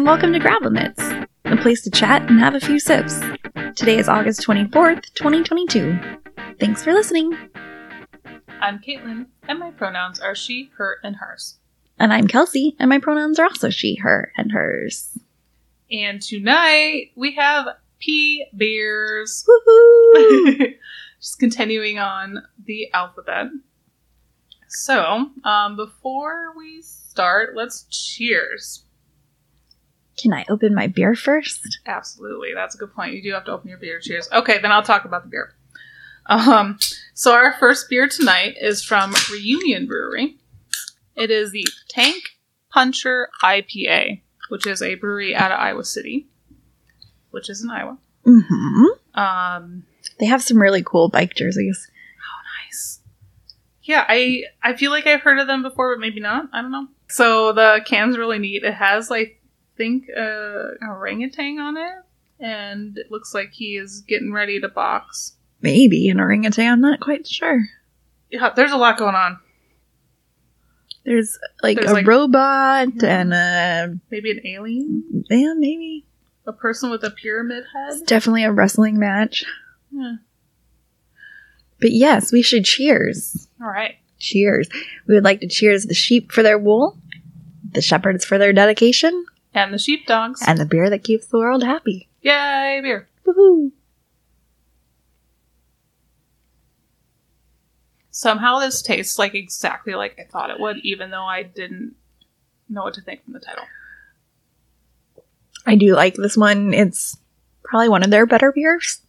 and welcome to Gravelnits, a place to chat and have a few sips. Today is August 24th, 2022. Thanks for listening. I'm Caitlin, and my pronouns are she, her, and hers. And I'm Kelsey, and my pronouns are also she, her, and hers. And tonight we have P beers. Woohoo! Just continuing on the alphabet. So, um, before we start, let's cheers. Can I open my beer first? Absolutely, that's a good point. You do have to open your beer. Cheers. Okay, then I'll talk about the beer. Um, so our first beer tonight is from Reunion Brewery. It is the Tank Puncher IPA, which is a brewery out of Iowa City, which is in Iowa. Mm-hmm. Um, They have some really cool bike jerseys. Oh, nice. Yeah, I I feel like I've heard of them before, but maybe not. I don't know. So the can's really neat. It has like think uh, a orangutan on it, and it looks like he is getting ready to box. Maybe an orangutan, I'm not quite sure. Yeah, there's a lot going on. There's like There's, a like- robot Yeah. and a Maybe an alien, yeah, maybe. a person with a pyramid It's head. definitely a wrestling match. Yeah. But yes, we should cheers. All right. Cheers. We would like to cheers the sheep for their wool, the shepherds for their dedication, And the sheepdogs. and the beer that keeps the world happy. Yay, beer. Woohoo! Somehow this tastes like exactly like I thought it would, even though I didn't know what to think from the title. I do like this one. It's probably one of their better beers.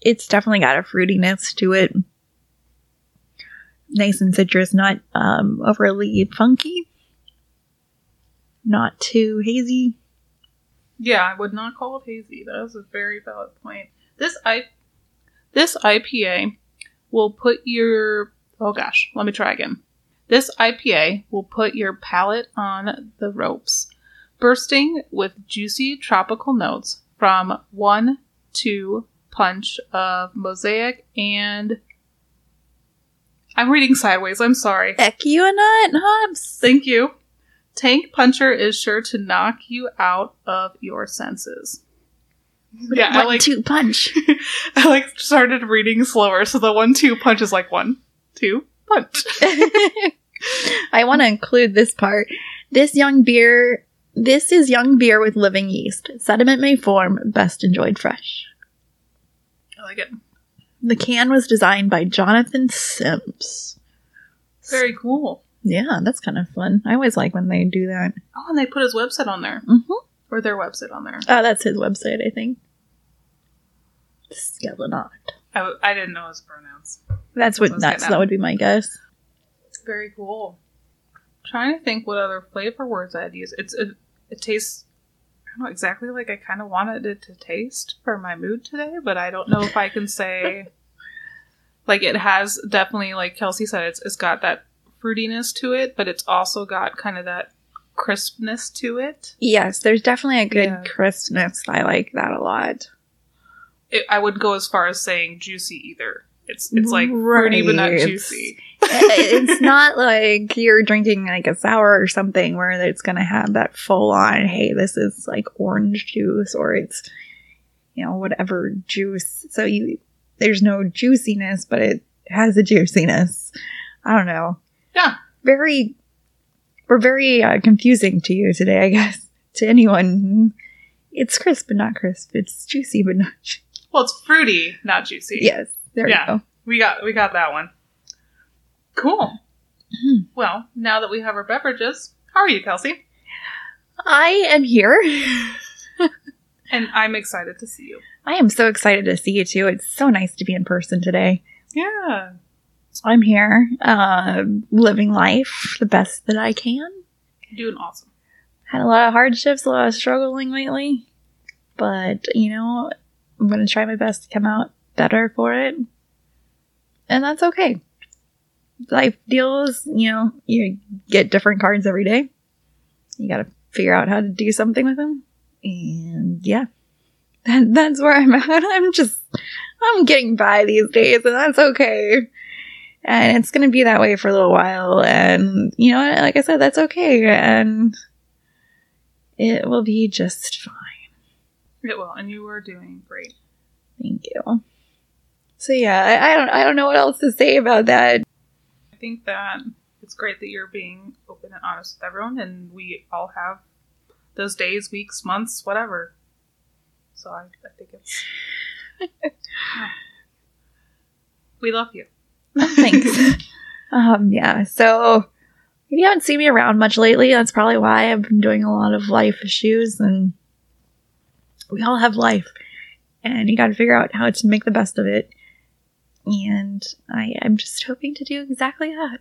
It's definitely got a fruitiness to it. Nice and citrus, not um, overly funky. Not too hazy. Yeah, I would not call it hazy. That is a very valid point. This I this IPA will put your oh gosh, let me try again. This IPA will put your palate on the ropes, bursting with juicy tropical notes from one two punch of mosaic and I'm reading sideways, I'm sorry. Ekuanot hops. Thank you. Tank Puncher is sure to knock you out of your senses. Yeah, I One, like two punch. I like started reading slower, so the one two punch is like one, two, punch. I want to include this part. This young beer, this is young beer with living yeast. Sediment may form, best enjoyed fresh. I like it. The can was designed by Jonathan Sims. Very cool. Yeah, that's kind of fun. I always like when they do that. Oh, and they put his website on there. Mm-hmm. Or their website on there. Oh, that's his website, I think. Skelenot. I, I didn't know his pronouns. That's what. That's what That's that would be my guess. Very cool. trying to think what other flavor words I'd use. It's it, it tastes I don't know exactly like I kind of wanted it to taste for my mood today, but I don't know if I can say like it has definitely like Kelsey said it's it's got that fruitiness to it, but it's also got kind of that crispness to it. Yes, there's definitely a good Yeah. crispness. I like that a lot. it. I wouldn't go as far as saying juicy either. It's it's like fruity but not Right. juicy. it's not like you're drinking like a sour or something where it's going to have that full on, hey, this is like orange juice or it's, you know, whatever juice. So you, there's no juiciness, but it has a juiciness. I don't know. Yeah. Very, we're very uh, confusing to you today, I guess. To anyone, it's crisp but not crisp. It's juicy but not. Ju- Well, it's fruity, not juicy. yes, there Yeah. we go. We got we got that one. Cool. Mhm. Well, now that we have our beverages, how are you, Kelsey? I am here. And I'm excited to see you. I am so excited to see you too. It's so nice to be in person today. Yeah. I'm here, uh, living life the best that I can. Doing awesome. Had a lot of hardships, a lot of struggling lately, but you know, I'm going to try my best to come out better for it. And that's okay. Life deals, you know, you get different cards every day. You got to figure out how to do something with them. And yeah, that, that's where I'm at. I'm just, I'm getting by these days, and that's okay. And it's going to be that way for a little while. And, you know, like I said, that's okay. And It will be just fine. It will, and you are doing great. Thank you. So yeah, I, I don't I don't know what else to say about that. I think that it's great that you're being open and honest with everyone, and we all have those days, weeks, months, whatever. So I, I think it's. we love you. Thanks. um, yeah. So if you haven't seen me around much lately, that's probably why I've been doing a lot of life issues, and we all have life, and you got to figure out how to make the best of it. And I am just hoping to do exactly that.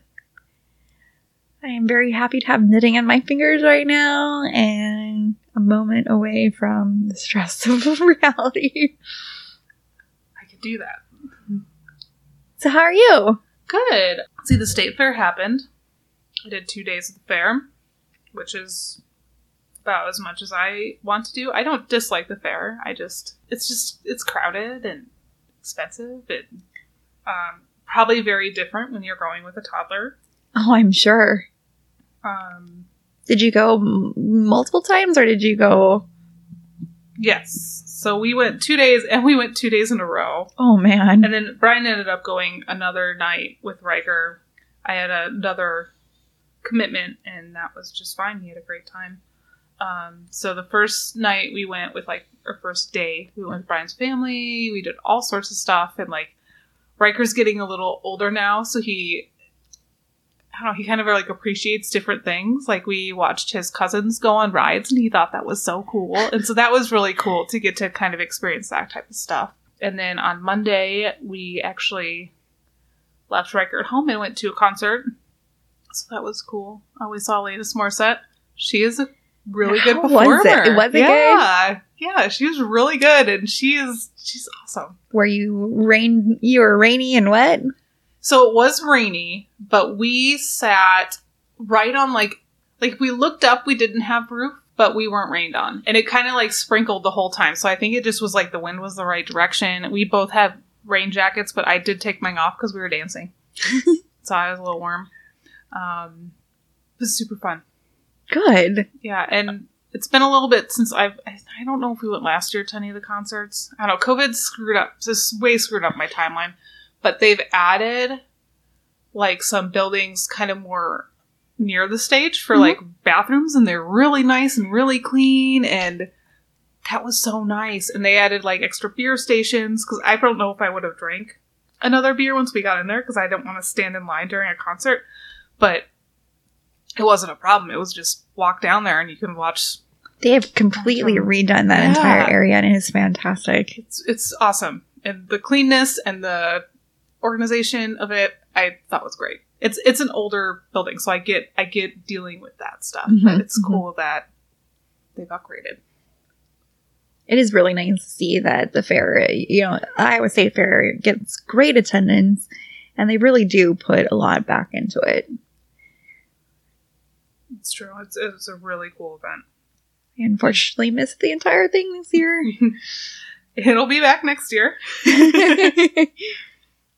I am very happy to have knitting in my fingers right now and a moment away from the stress of reality. I could do that. So, how are you? Good. See, the state fair happened. I did two days of the fair, which is about as much as I want to do. I don't dislike the fair. I just, it's just, it's crowded and expensive and um, probably very different when you're going with a toddler. Oh, I'm sure. Um, Did you go m- multiple times or did you go? Yes. So we went two days, and we went two days in a row. Oh, man. And then Brian ended up going another night with Riker. I had another commitment, and that was just fine. He had a great time. Um, so the first night we went with like our first day, we went with Brian's family. We did all sorts of stuff, and like Riker's getting a little older now, so he, I don't know, he kind of like appreciates different things. Like we watched his cousins go on rides, and he thought that was so cool, and so that was really cool to get to kind of experience that type of stuff. And then on Monday, we actually left Riker at home and went to a concert. So that was cool. We saw Alanis Morissette. She is a really good How was performer. it? Was it good? yeah. Yeah, she was really good and she is she's awesome. Were you rain? You were rainy and wet. So it was rainy, but we sat right on like like we looked up, we didn't have roof, but we weren't rained on. And it kind of like sprinkled the whole time. So I think it just was like the wind was the right direction. We both had rain jackets, but I did take mine off because we were dancing. so I was a little warm. Um it was super fun. Good. Yeah, and it's been a little bit since I've. I I don't know if we went last year to any of the concerts. I don't know. COVID screwed up. This way screwed up my timeline. But they've added like some buildings kind of more near the stage for Mhm. like bathrooms, and they're really nice and really clean. And that was so nice. And they added like extra beer stations because I don't know if I would have drank another beer once we got in there because I didn't want to stand in line during a concert. But it wasn't a problem. It was just walk down there and you can watch. They have completely redone that Yeah. entire area, and it is fantastic. It's it's awesome, and the cleanness and the organization of it, I thought was great. It's it's an older building, so I get I get dealing with that stuff. Mhm, But it's mhm. cool that they've upgraded. It is really nice to see that the fair, you know, Iowa State Fair gets great attendance, and they really do put a lot back into it. It's true. It's it's a really cool event. I unfortunately missed the entire thing this year. It'll be back next year.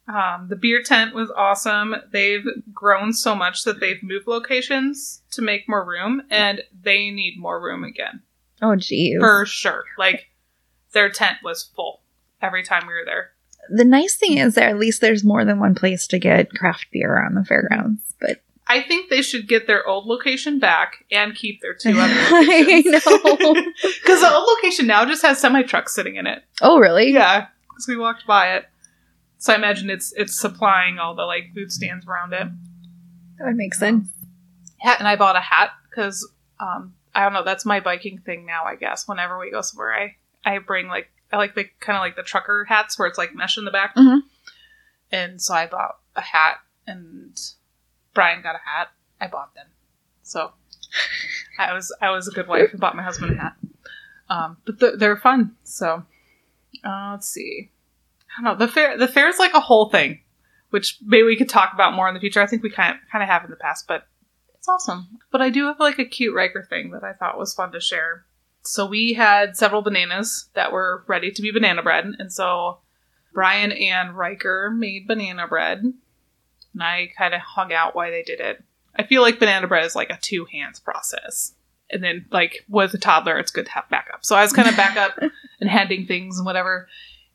Um, the beer tent was awesome. They've grown so much that they've moved locations to make more room, and they need more room again oh, geez. for sure. Like their tent was full every time we were there. the nice thing is that at least there's more than one place to get craft beer on the fairgrounds. But I think they should get their old location back and keep their two other I locations. know. Because the old location now just has semi trucks sitting in it. Oh, really? Yeah, because we walked by it. So I imagine it's it's supplying all the like food stands around it. That would make sense. hat and I bought a hat because um, I don't know. That's my biking thing now. I guess whenever we go somewhere, I I bring like I like the kind of like the trucker hats where it's like mesh in the back, Mhm. and so I bought a hat, and Brian got a hat. I bought them, so I was I was a good wife and bought my husband a hat. Um, but th- they're fun. So uh, let's see. I don't know. The fair the fair is like a whole thing, which maybe we could talk about more in the future. I think we kind of kind of have in the past, but it's awesome. But I do have like a cute Riker thing that I thought was fun to share. So we had several bananas that were ready to be banana bread, and so Brian and Riker made banana bread, and I kind of hung out why they did it. I feel like banana bread is like a two hands process, and then like with a toddler, it's good to have backup. So I was kind of backup and handing things and whatever.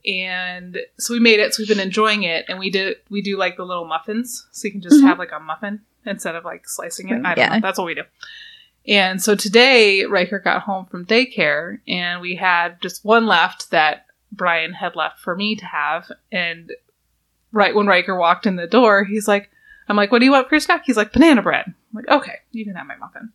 And so we made it. So we've been enjoying it, and we did we do like the little muffins, so you can just Mhm. have like a muffin instead of like slicing it. I don't Yeah. know. That's what we do. And so today, Riker got home from daycare, and we had just one left that Brian had left for me to have. And right when Riker walked in the door, he's like, I'm like, what do you want for your snack? He's like, banana bread. I'm like, okay, you can have my muffin.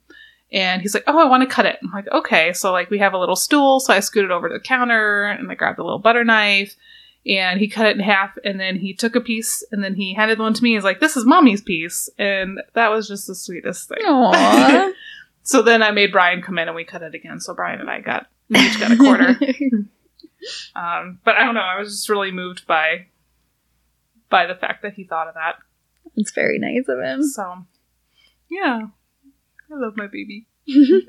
And he's like, oh, I want to cut it. I'm like, okay. So like we have a little stool, so I scooted over to the counter and I grabbed a little butter knife. And he cut it in half, and then he took a piece, and then he handed the one to me. He's like, "This is mommy's piece," and that was just the sweetest thing. Aww. So then I made Brian come in and we cut it again. So Brian and I got we each got a quarter. um, but I don't know. I was just really moved by by the fact that he thought of that. it's very nice of him. So yeah, I love my baby.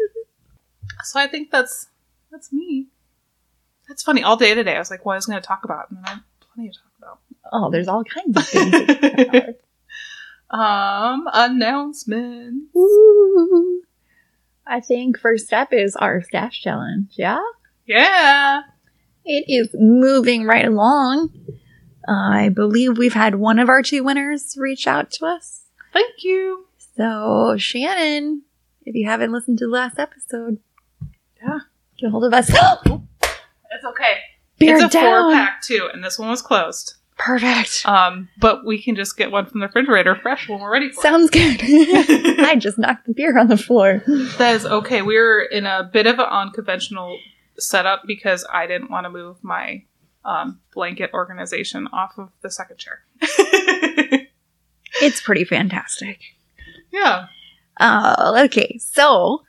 So I think that's that's me. That's funny. All day today, I was like, "What I was going to talk about?" And then I have plenty to talk about. oh, there's all kinds of things. to talk about. about. um, announcement. Woo. I think first up is our stash challenge. Yeah, Yeah. it is moving right along. I believe we've had one of our two winners reach out to us. Thank you. So Shannon, if you haven't listened to the last episode, Yeah. get a hold of us. It's okay. Bear it's a four pack too, and this one was closed. Perfect. Um, but we can just get one from the refrigerator fresh when we're ready for Sounds good. I just knocked the beer on the floor. that is okay. We're in a bit of an unconventional setup because I didn't want to move my um, blanket organization off of the second chair. It's pretty fantastic. yeah. Uh, okay, so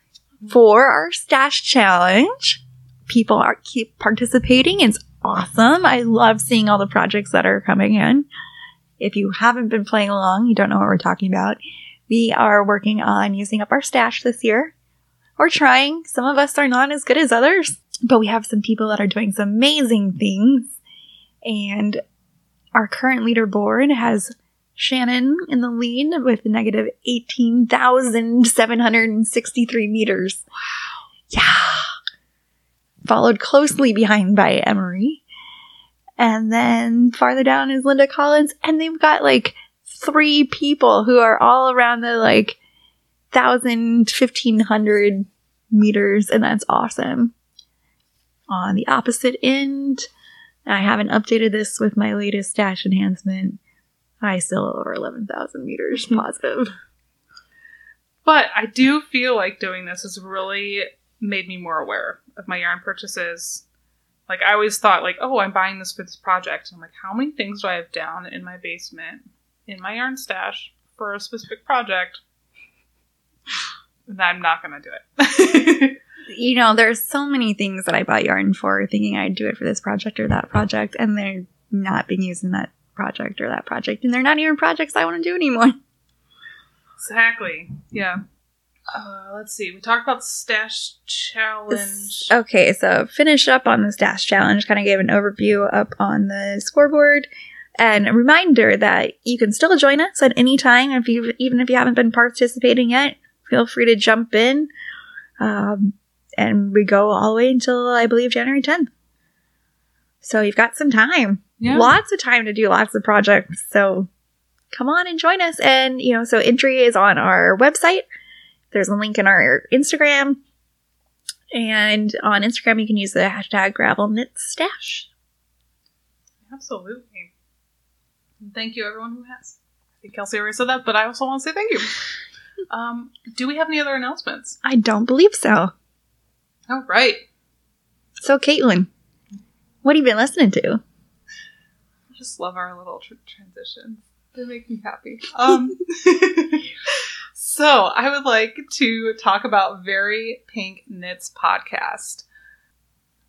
for our stash challenge, people are keep participating. It's awesome. I love seeing all the projects that are coming in. If you haven't been playing along, you don't know what we're talking about. We are working on using up our stash this year. We're trying. Some of us are not as good as others, but we have some people that are doing some amazing things. And our current leaderboard has Shannon in the lead with negative 18,763 meters. Wow. Yeah. Followed closely behind by Emery. And then farther down is Linda Collins. And they've got like three people who are all around the like 1,000, 1,500 meters. And that's awesome. On the opposite end, I haven't updated this with my latest stash enhancement. I still over 11,000 meters positive. But I do feel like doing this has really made me more aware of my yarn purchases. Like I always thought, like, oh, I'm buying this for this project. I'm like, how many things do I have down in my basement in my yarn stash for a specific project? And I'm not gonna do it. You know, there's so many things that I bought yarn for thinking I'd do it for this project or that project, and they're not being used in that project or that project, and they're not even projects I want to do anymore. exactly. Yeah. Uh, let's see. We talked about the stash challenge. Okay, so finish up on the stash challenge, kind of gave an overview up on the scoreboard. And a reminder that you can still join us at any time if you even if you haven't been participating yet. Feel free to jump in. Um, and we go all the way until I believe January 10th. So you've got some time. Yeah. Lots of time to do lots of projects. So come on and join us. And you know, so entry is on our website. There's a link in our Instagram. And on Instagram, you can use the hashtag gravel knit stash. Absolutely. And thank you, everyone who has. I think Kelsey already said that, but I also want to say thank you. um, do we have any other announcements? I don't believe so. All right. So, Caitlin, what have you been listening to? Just love our little tr- transitions. They make me happy. Um, so I would like to talk about Very Pink Knits podcast.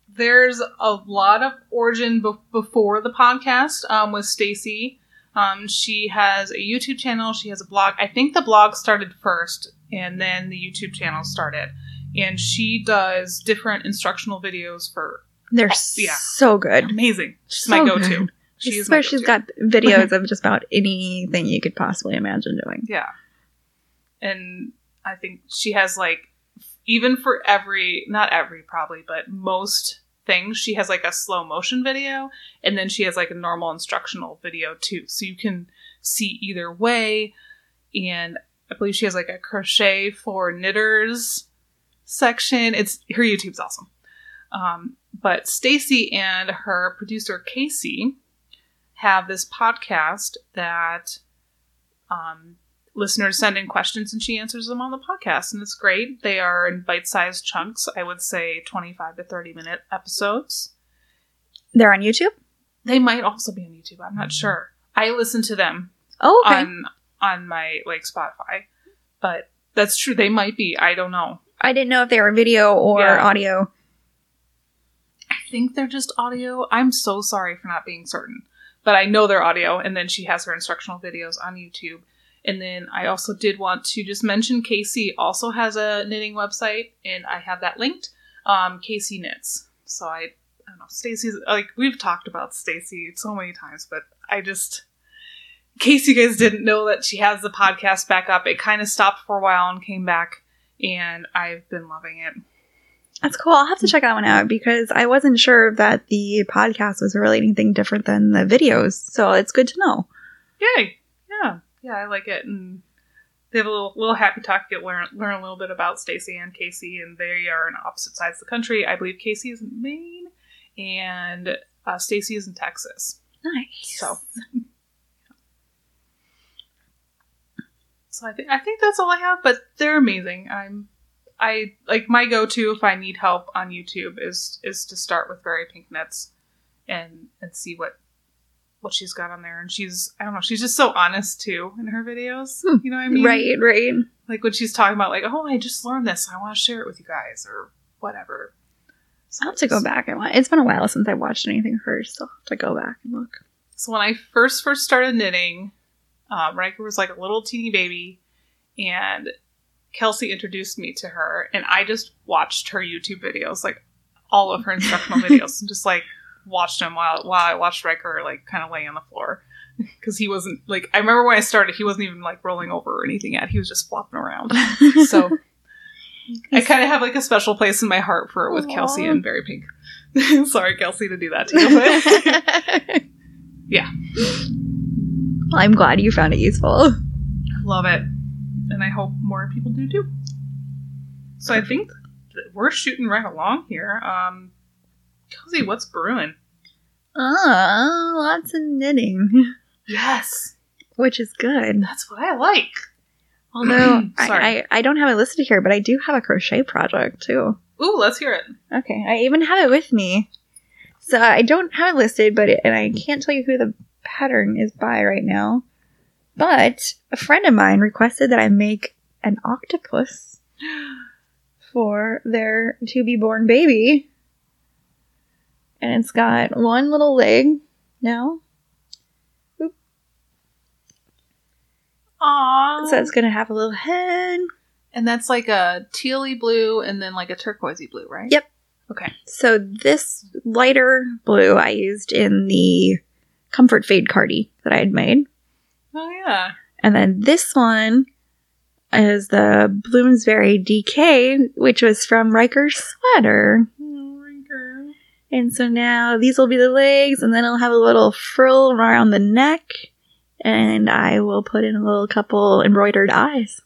There's a lot of origin be- before the podcast um, with Stacy. Um, she has a YouTube channel. She has a blog. I think the blog started first, and then the YouTube channel started. And she does different instructional videos for They're Yeah. so good. amazing. She's So my go-to. good. She's my she's got videos of just about anything you could possibly imagine doing. Yeah. And I think she has like even for every, not every probably, but most things, she has like a slow motion video and then she has like a normal instructional video too. So you can see either way. And I believe she has like a crochet for knitters section. It's her YouTube's awesome. Um, but Stacy and her producer Casey have this podcast that um, listeners send in questions and she answers them on the podcast, and it's great. They are in bite-sized chunks. I would say twenty-five to thirty minute episodes. They're on YouTube. They might also be on YouTube. I'm not sure. I listen to them Oh, okay. on on my like Spotify, but that's true. They might be. I don't know. I didn't know if they were video or Yeah. audio. I think they're just audio. I'm so sorry for not being certain, but I know they're audio. And then she has her instructional videos on YouTube. And then I also did want to just mention Casey also has a knitting website, and I have that linked. Um, Casey knits. So I, I don't know. Stacy's like we've talked about Stacy so many times, but I just. In case you guys didn't know that she has the podcast back up, it kind of stopped for a while and came back, and I've been loving it. That's cool. I'll have to check that one out because I wasn't sure that the podcast was really anything different than the videos. So it's good to know. Yay! Yeah, yeah, I like it, and they have a little, little happy talk. Get learn learn a little bit about Stacy and Casey, and they are on opposite sides of the country. I believe Casey is in Maine, and uh, Stacy is in Texas. Nice. So, so I think I think that's all I have. But they're amazing. I'm I like my go to if I need help on YouTube is is to start with Very Pink Knits and and see what what she's got on there. And she's I don't know she's just so honest too in her videos. Hmm. You know what I mean? right, right. Like when she's talking about like oh I just learned this I want to share it with you guys or whatever. So I'll have to go back and watch. It's been a while since I watched anything of hers, so I'll have to go back and look. So when I first first started knitting, um, Riker was like a little teeny baby, and Kelsey introduced me to her, and I just watched her YouTube videos, like all of her instructional videos, and just like watched them while while I watched Riker like kind of laying on the floor because he wasn't like I remember when I started, he wasn't even like rolling over or anything yet; he was just flopping around. So I kind of have like a special place in my heart for it with Kelsey Aw. and Very Pink. Sorry, Kelsey, to do that to you, but. Yeah. Well, I'm glad you found it useful. Love it. And I hope more people do too. So I think that we're shooting right along here. Um, Cozy, what's brewing? Ah, lots of knitting, Yes, which is good. that's what I like. Although I, Sorry. I, I don't have it listed here, but I do have a crochet project too. Ooh, let's hear it. Okay, I even have it with me. So I don't have it listed, but it, and I can't tell you who the pattern is by right now. But a friend of mine requested that I make an octopus for their to be born baby. And it's got one little leg now. Aww. So it's gonna have a little head. and that's like a tealy blue and then like a turquoisey blue, right? Yep. Okay. So this lighter blue I used in the comfort fade cardi that I had made. Oh yeah. And then this one is the Bloomsbury DK, which was from Riker's sweater. Oh, Riker. And so now these will be the legs, and then it'll have a little frill around the neck, and I will put in a little couple embroidered eyes.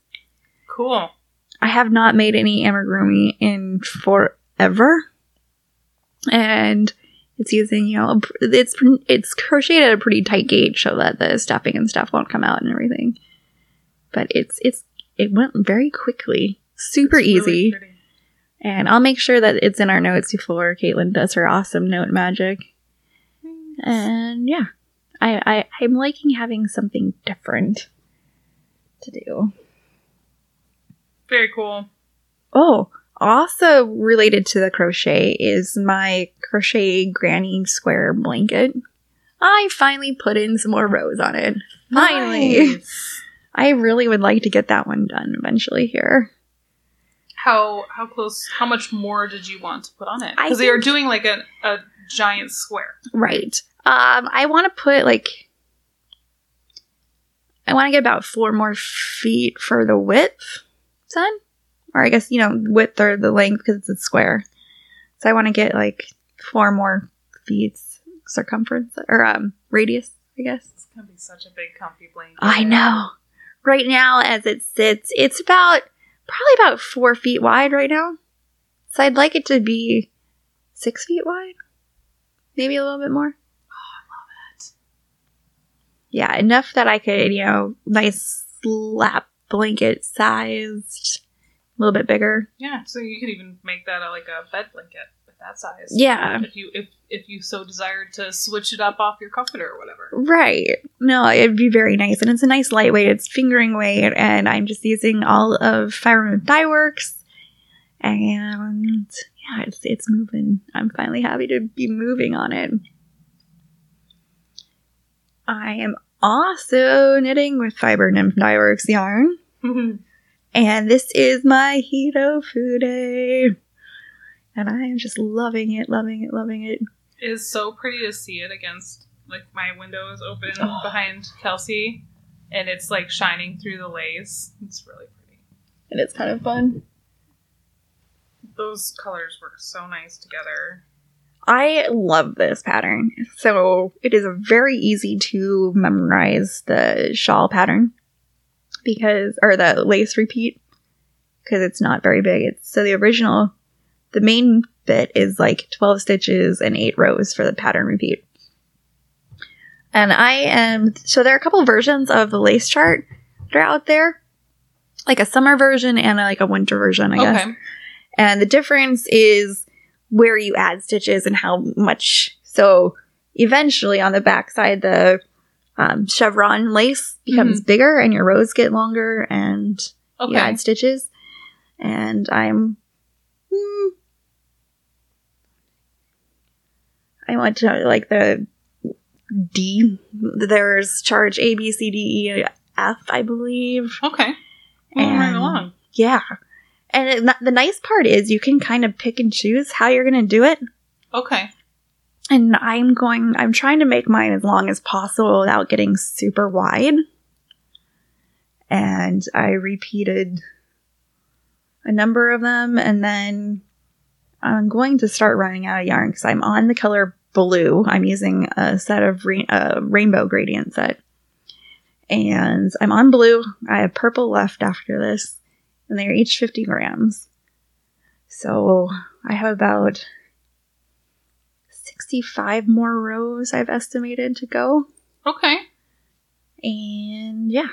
Cool. I have not made any amigurumi in forever, and it's using you know it's it's crocheted at a pretty tight gauge so that the stuffing and stuff won't come out and everything. But it's it's it went very quickly, super really easy, pretty. and I'll make sure that it's in our notes before Caitlin does her awesome note magic. And yeah, I, I I'm liking having something different to do. Very cool. Oh, also related to the crochet is my crochet granny square blanket. I finally put in some more rows on it. Finally. Nice. I really would like to get that one done eventually here. How how close? How much more did you want to put on it? Because they are doing like a, a giant square. Right. Um, I want to put like I want to get about four more feet for the width. Son, or I guess, you know, width or the length because it's a square. So I want to get like four more feet circumference or um, radius, I guess. It's gonna be such a big comfy blanket. I know. Right now, as it sits, it's about probably about four feet wide right now. So I'd like it to be six feet wide, maybe a little bit more. Oh, I love it. Yeah, enough that I could, you know, nice lap blanket sized, a little bit bigger. Yeah, so you could even make that a, like a bed blanket with that size. Yeah. If you if if you so desired to switch it up off your comforter or whatever. Right. No, it'd be very nice. And it's a nice lightweight. It's fingering weight. And I'm just using all of Fiber Nymph Dyeworks. And yeah, it's, it's moving. I'm finally happy to be moving on it. I am also knitting with Fiber Nymph Dyeworks yarn. And this is my Hito Fude. And I am just loving it, loving it, loving it. It is so pretty to see it against like my window is open Oh. behind Kelsey and it's like shining through the lace. It's really pretty. And it's kind of fun. Those colors work so nice together. I love this pattern. So it is very easy to memorize the shawl pattern because, or the lace repeat because it's not very big. It's so the original, the main bit is like 12 stitches and eight rows for the pattern repeat. And I am, so there are a couple versions of the lace chart that are out there, like a summer version and like a winter version, I guess. And the difference is where you add stitches and how much. So eventually on the back side the um, chevron lace becomes bigger and your rows get longer and Okay. you add stitches. And I'm. hmm, I want to like the D. There's charge A, B, C, D, E, F, I believe. Okay. Moving right along. Yeah. And it, the nice part is you can kind of pick and choose how you're going to do it. Okay. And I'm going, I'm trying to make mine as long as possible without getting super wide. And I repeated a number of them. And then I'm going to start running out of yarn because I'm on the color blue. I'm using a set of a rainbow gradient set. And I'm on blue. I have purple left after this. And they're each 50 grams. So I have about 65 more rows I've estimated to go. Okay. And yeah.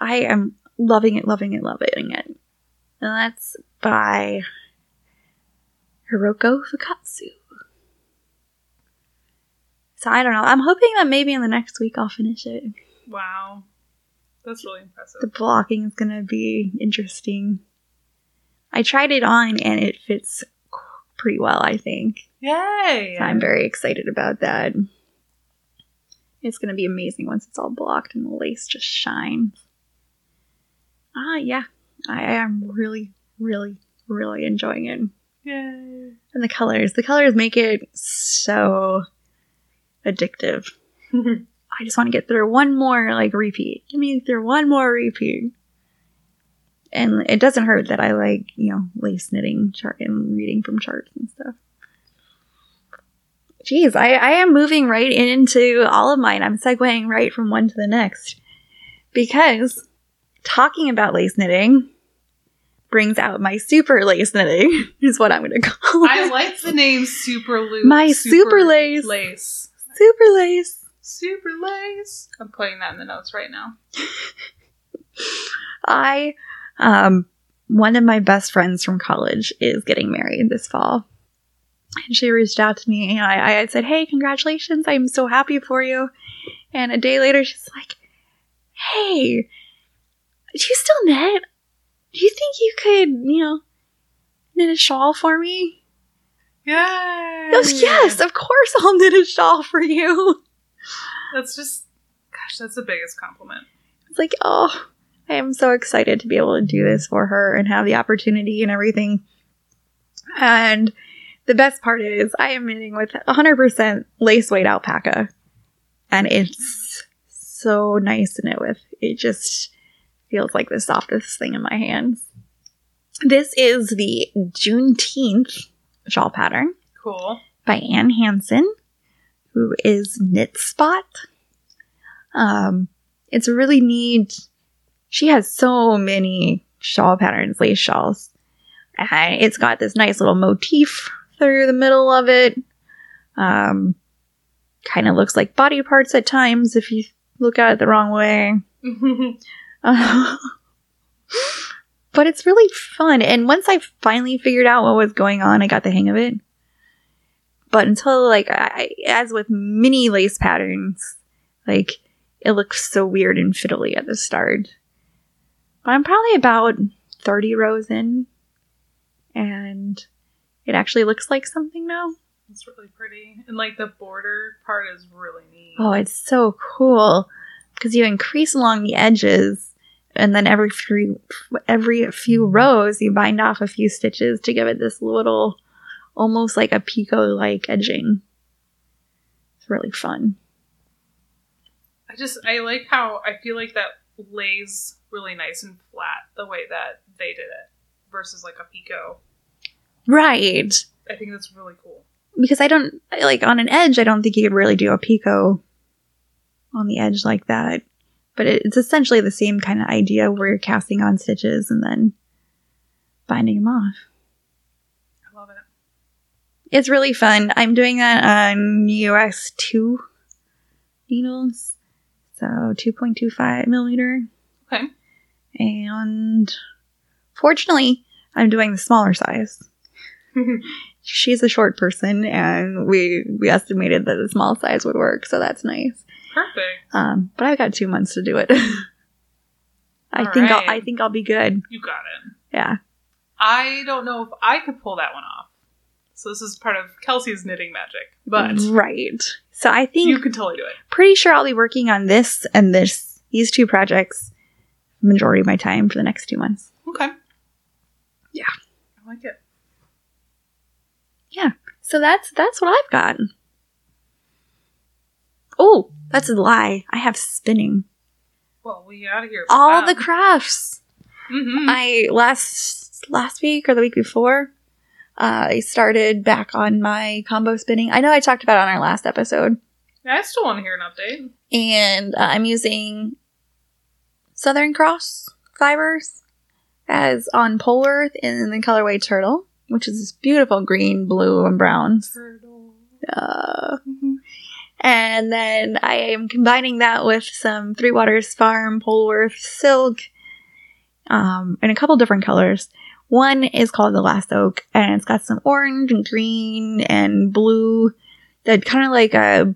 I am loving it, loving it, loving it. And that's by Hiroko Fukatsu. So I don't know. I'm hoping that maybe in the next week I'll finish it. Wow. That's really impressive. The blocking is going to be interesting. I tried it on and it fits pretty well, I think. Yay! So I'm very excited about that. It's going to be amazing once it's all blocked and the lace just shines. Ah, yeah. I am really, really, really enjoying it. Yay. And the colors. The colors make it so addictive. I just want to get through one more, like, repeat. Give me through one more repeat. And it doesn't hurt that I like, you know, lace knitting chart and reading from charts and stuff. Jeez, I, I am moving right into all of mine. I'm segueing right from one to the next. Because talking about lace knitting brings out my super lace knitting, is what I'm going to call it. I like the name Super Loop. My super lace. Lace. super lace. Super lace. I'm putting that in the notes right now. I, um, one of my best friends from college is getting married this fall. And she reached out to me and I, I said, Hey, congratulations. I'm so happy for you. And a day later, she's like, Hey, do you still knit? Do you think you could, you know, knit a shawl for me? Goes, Yes, of course I'll knit a shawl for you. That's just, gosh, that's the biggest compliment. It's like, oh, I am so excited to be able to do this for her and have the opportunity and everything. And the best part is, I am knitting with 100% lace weight alpaca. And it's so nice to knit with. It just feels like the softest thing in my hands. This is the Juneteenth shawl pattern Cool. by Anne Hanson, who is Knit Spot. Um, it's a really neat. She has so many shawl patterns, lace shawls. And it's got this nice little motif through the middle of it. Um, kind of looks like body parts at times if you look at it the wrong way. Uh, but it's really fun. And once I finally figured out what was going on, I got the hang of it. But until, like, I, as with many lace patterns, like, it looks so weird and fiddly at the start. But I'm probably about 30 rows in, and it actually looks like something now. it's really pretty. And like the border part is really neat. Oh, it's so cool because you increase along the edges, and then every few every few mm-hmm. rows you bind off a few stitches to give it this little, almost like a picot like edging. It's really fun. I just I like how I feel like that lays really nice and flat the way that they did it versus like a picot. Right. I think that's really cool. Because I don't like on an edge. I don't think you could really do a picot on the edge like that. But it, it's essentially the same kind of idea where you're casting on stitches and then binding them off. I love it. It's really fun. I'm doing that on US 2 needles. So 2.25 millimeter. Okay. And fortunately, I'm doing the smaller size. She's a short person, and we we estimated that the small size would work, so that's nice. Perfect. Um, but I've got two months to do it. I think I'll, I think I'll be good. You got it. Yeah. I don't know if I could pull that one off. So this is part of Kelsey's knitting magic. But right. So I think you could totally do it. pretty sure I'll be working on this and this these two projects majority of my time for the next two months. Okay. Yeah. I like it. Yeah. So that's that's what I've got. Oh, that's a lie. I have spinning. Well, we out of here. All the crafts. hmm I last last week or the week before, uh, I started back on my combo spinning. I know I talked about it on our last episode, Yeah, I still want to hear an update. and uh, I'm using Southern Cross fibers as on Polwarth in the colorway Turtle, which is this beautiful green, blue, and brown. Turtle. Uh, and then I am combining that with some Three Waters Farm Polwarth silk um, in a couple different colors. One is called the Last Oak, and it's got some orange and green and blue that kind of like a.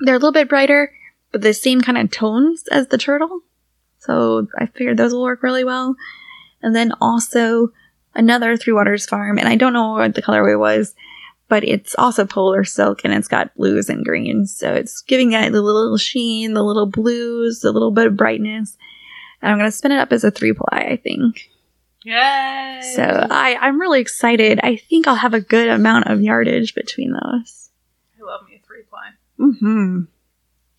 They're a little bit brighter, but the same kind of tones as the turtle. So I figured those will work really well. And then also another Three Waters Farm, and I don't know what the colorway was, but it's also Polwarth silk and it's got blues and greens. So it's giving it the little sheen, the little blues, the little bit of brightness. And I'm going to spin it up as a three ply, I think. Yay! So I, I'm really excited. I think I'll have a good amount of yardage between those. I love me a three ply. hmm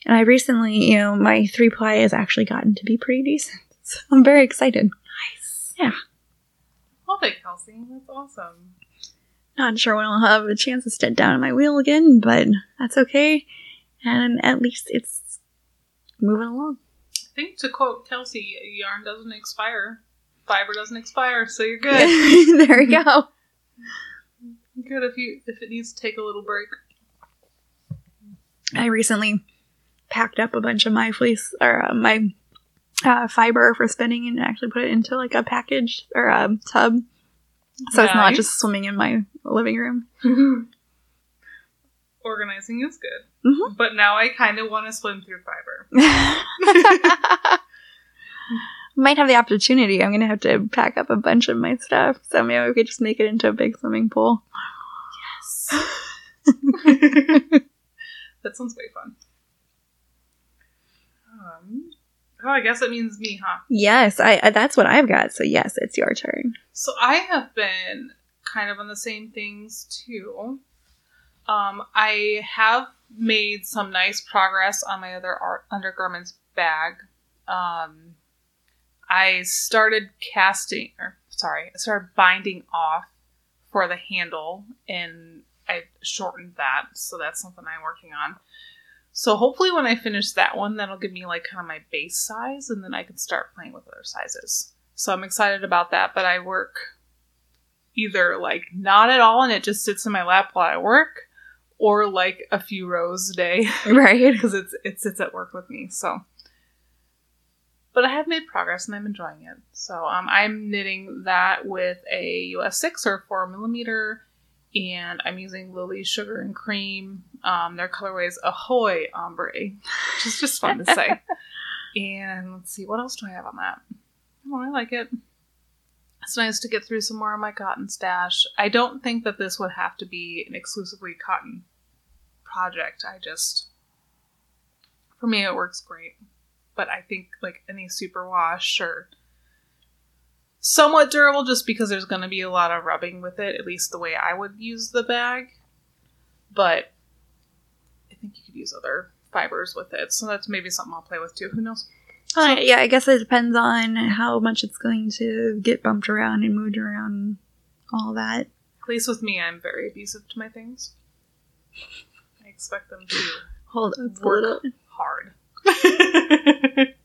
And I recently, you know, my three ply has actually gotten to be pretty decent. So I'm very excited. Nice. Yeah. Love it, Kelsey. That's awesome. Not sure when I'll have a chance to sit down at my wheel again, but that's okay. And at least it's moving along. I think to quote Kelsey, yarn doesn't expire. Fiber doesn't expire, so you're good. there you go. good if you if it needs to take a little break. I recently packed up a bunch of my fleece or uh, my uh, fiber for spinning and actually put it into like a package or a tub. So it's not just swimming in my living room. Organizing is good. Mhm. But now I kind of want to swim through fiber. Might have the opportunity. I'm gonna have to pack up a bunch of my stuff, so maybe we could just make it into a big swimming pool. Yes. that sounds way fun. Um, oh, I guess that means me, huh? Yes, I, I that's what I've got. So yes, it's your turn. So I have been kind of on the same things too. Um, I have made some nice progress on my other art undergarments bag. Um, I started casting, or sorry, I started binding off for the handle, and I shortened that, so that's something I'm working on. So hopefully, when I finish that one, that'll give me like kind of my base size, and then I can start playing with other sizes. So I'm excited about that. But I work either like not at all, and it just sits in my lap while I work, or like a few rows a day, Right. because it's it sits at work with me. So, but I have made progress, and I'm enjoying it. So um, I'm knitting that with a US six or four millimeter, and I'm using Lily Sugar and Cream. Um, their colorway is Ahoy Ombre, which is just fun to say. And let's see, what else do I have on that? Oh, I like it. It's nice to get through some more of my cotton stash. I don't think that this would have to be an exclusively cotton project. I just, for me, it works great. But I think like any superwash or somewhat durable, just because there's going to be a lot of rubbing with it, at least the way I would use the bag. But think you could use other fibers with it, so that's maybe something I'll play with too. Who knows? Uh, yeah, I guess it depends on how much it's going to get bumped around and moved around and all that. At least with me, I'm very abusive to my things. I expect them to Hold up Work. little. hard.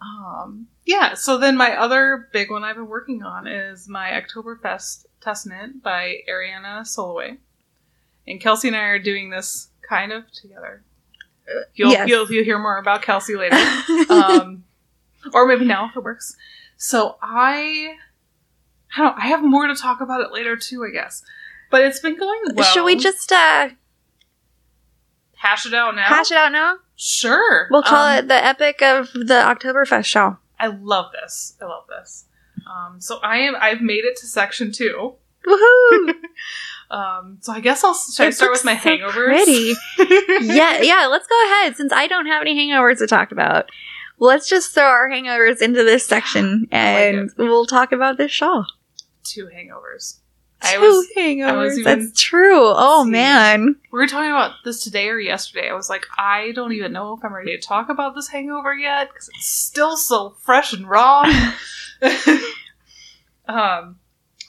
um, yeah, so then my other big one I've been working on is my Oktoberfest test knit by Ariana Soloway. And Kelsey and I are doing this kind of together. You'll, Yes. you'll, you'll hear more about Kelsey later. um, or maybe now if it works. So I, I don't. I have more to talk about it later too. I guess, but it's been going well. Should we just uh, hash it out now? hash it out now? Sure. We'll call Um, it the epic of the Oktoberfest show. I love this. I love this. Um, so I am. I've made it to section two. Woohoo! Um, so I guess I'll should I start with my so hangovers. pretty. yeah, yeah, let's go ahead. Since I don't have any hangovers to talk about, let's just throw our hangovers into this section I like and we'll talk about this shawl. Two hangovers. I Two was. hangovers. was even- That's true. Oh See. man. We were talking about this today or yesterday. I was like, I don't even know if I'm ready to talk about this hangover yet because it's still so fresh and raw. um,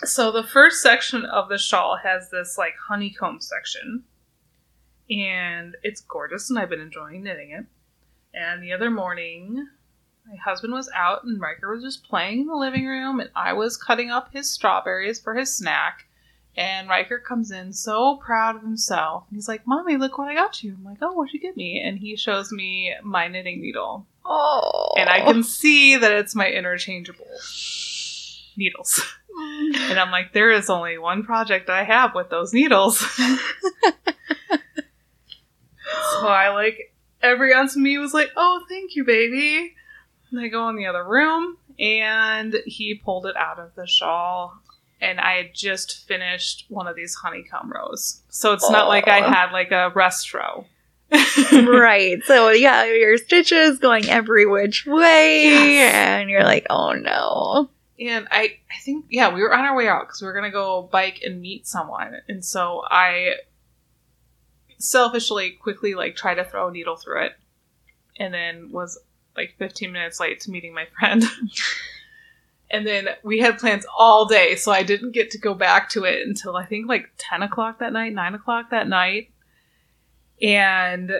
so the first section of the shawl has this like honeycomb section, and it's gorgeous, and I've been enjoying knitting it. And the other morning, my husband was out, and Riker was just playing in the living room, and I was cutting up his strawberries for his snack. And Riker comes in so proud of himself. And he's like, Mommy, look what I got you. I'm like, Oh, what'd you get me? And he shows me my knitting needle. Oh. And I can see that it's my interchangeable needles. Mm. And I'm like, There is only one project I have with those needles. so I like, every ounce of me was like, Oh, thank you, baby. And I go in the other room, and he pulled it out of the shawl. And I had just finished one of these honeycomb rows. So it's not like I had like a rest row. right. So yeah, your stitches going every which way, Yes. and you're like, oh no. And I, I think, yeah, we were on our way out because we were to go bike and meet someone. And so I selfishly quickly like tried to throw a needle through it and then was like 15 minutes late to meeting my friend. and then we had plans all day. So I didn't get to go back to it until I think like 10 o'clock that night, 9 o'clock that night. And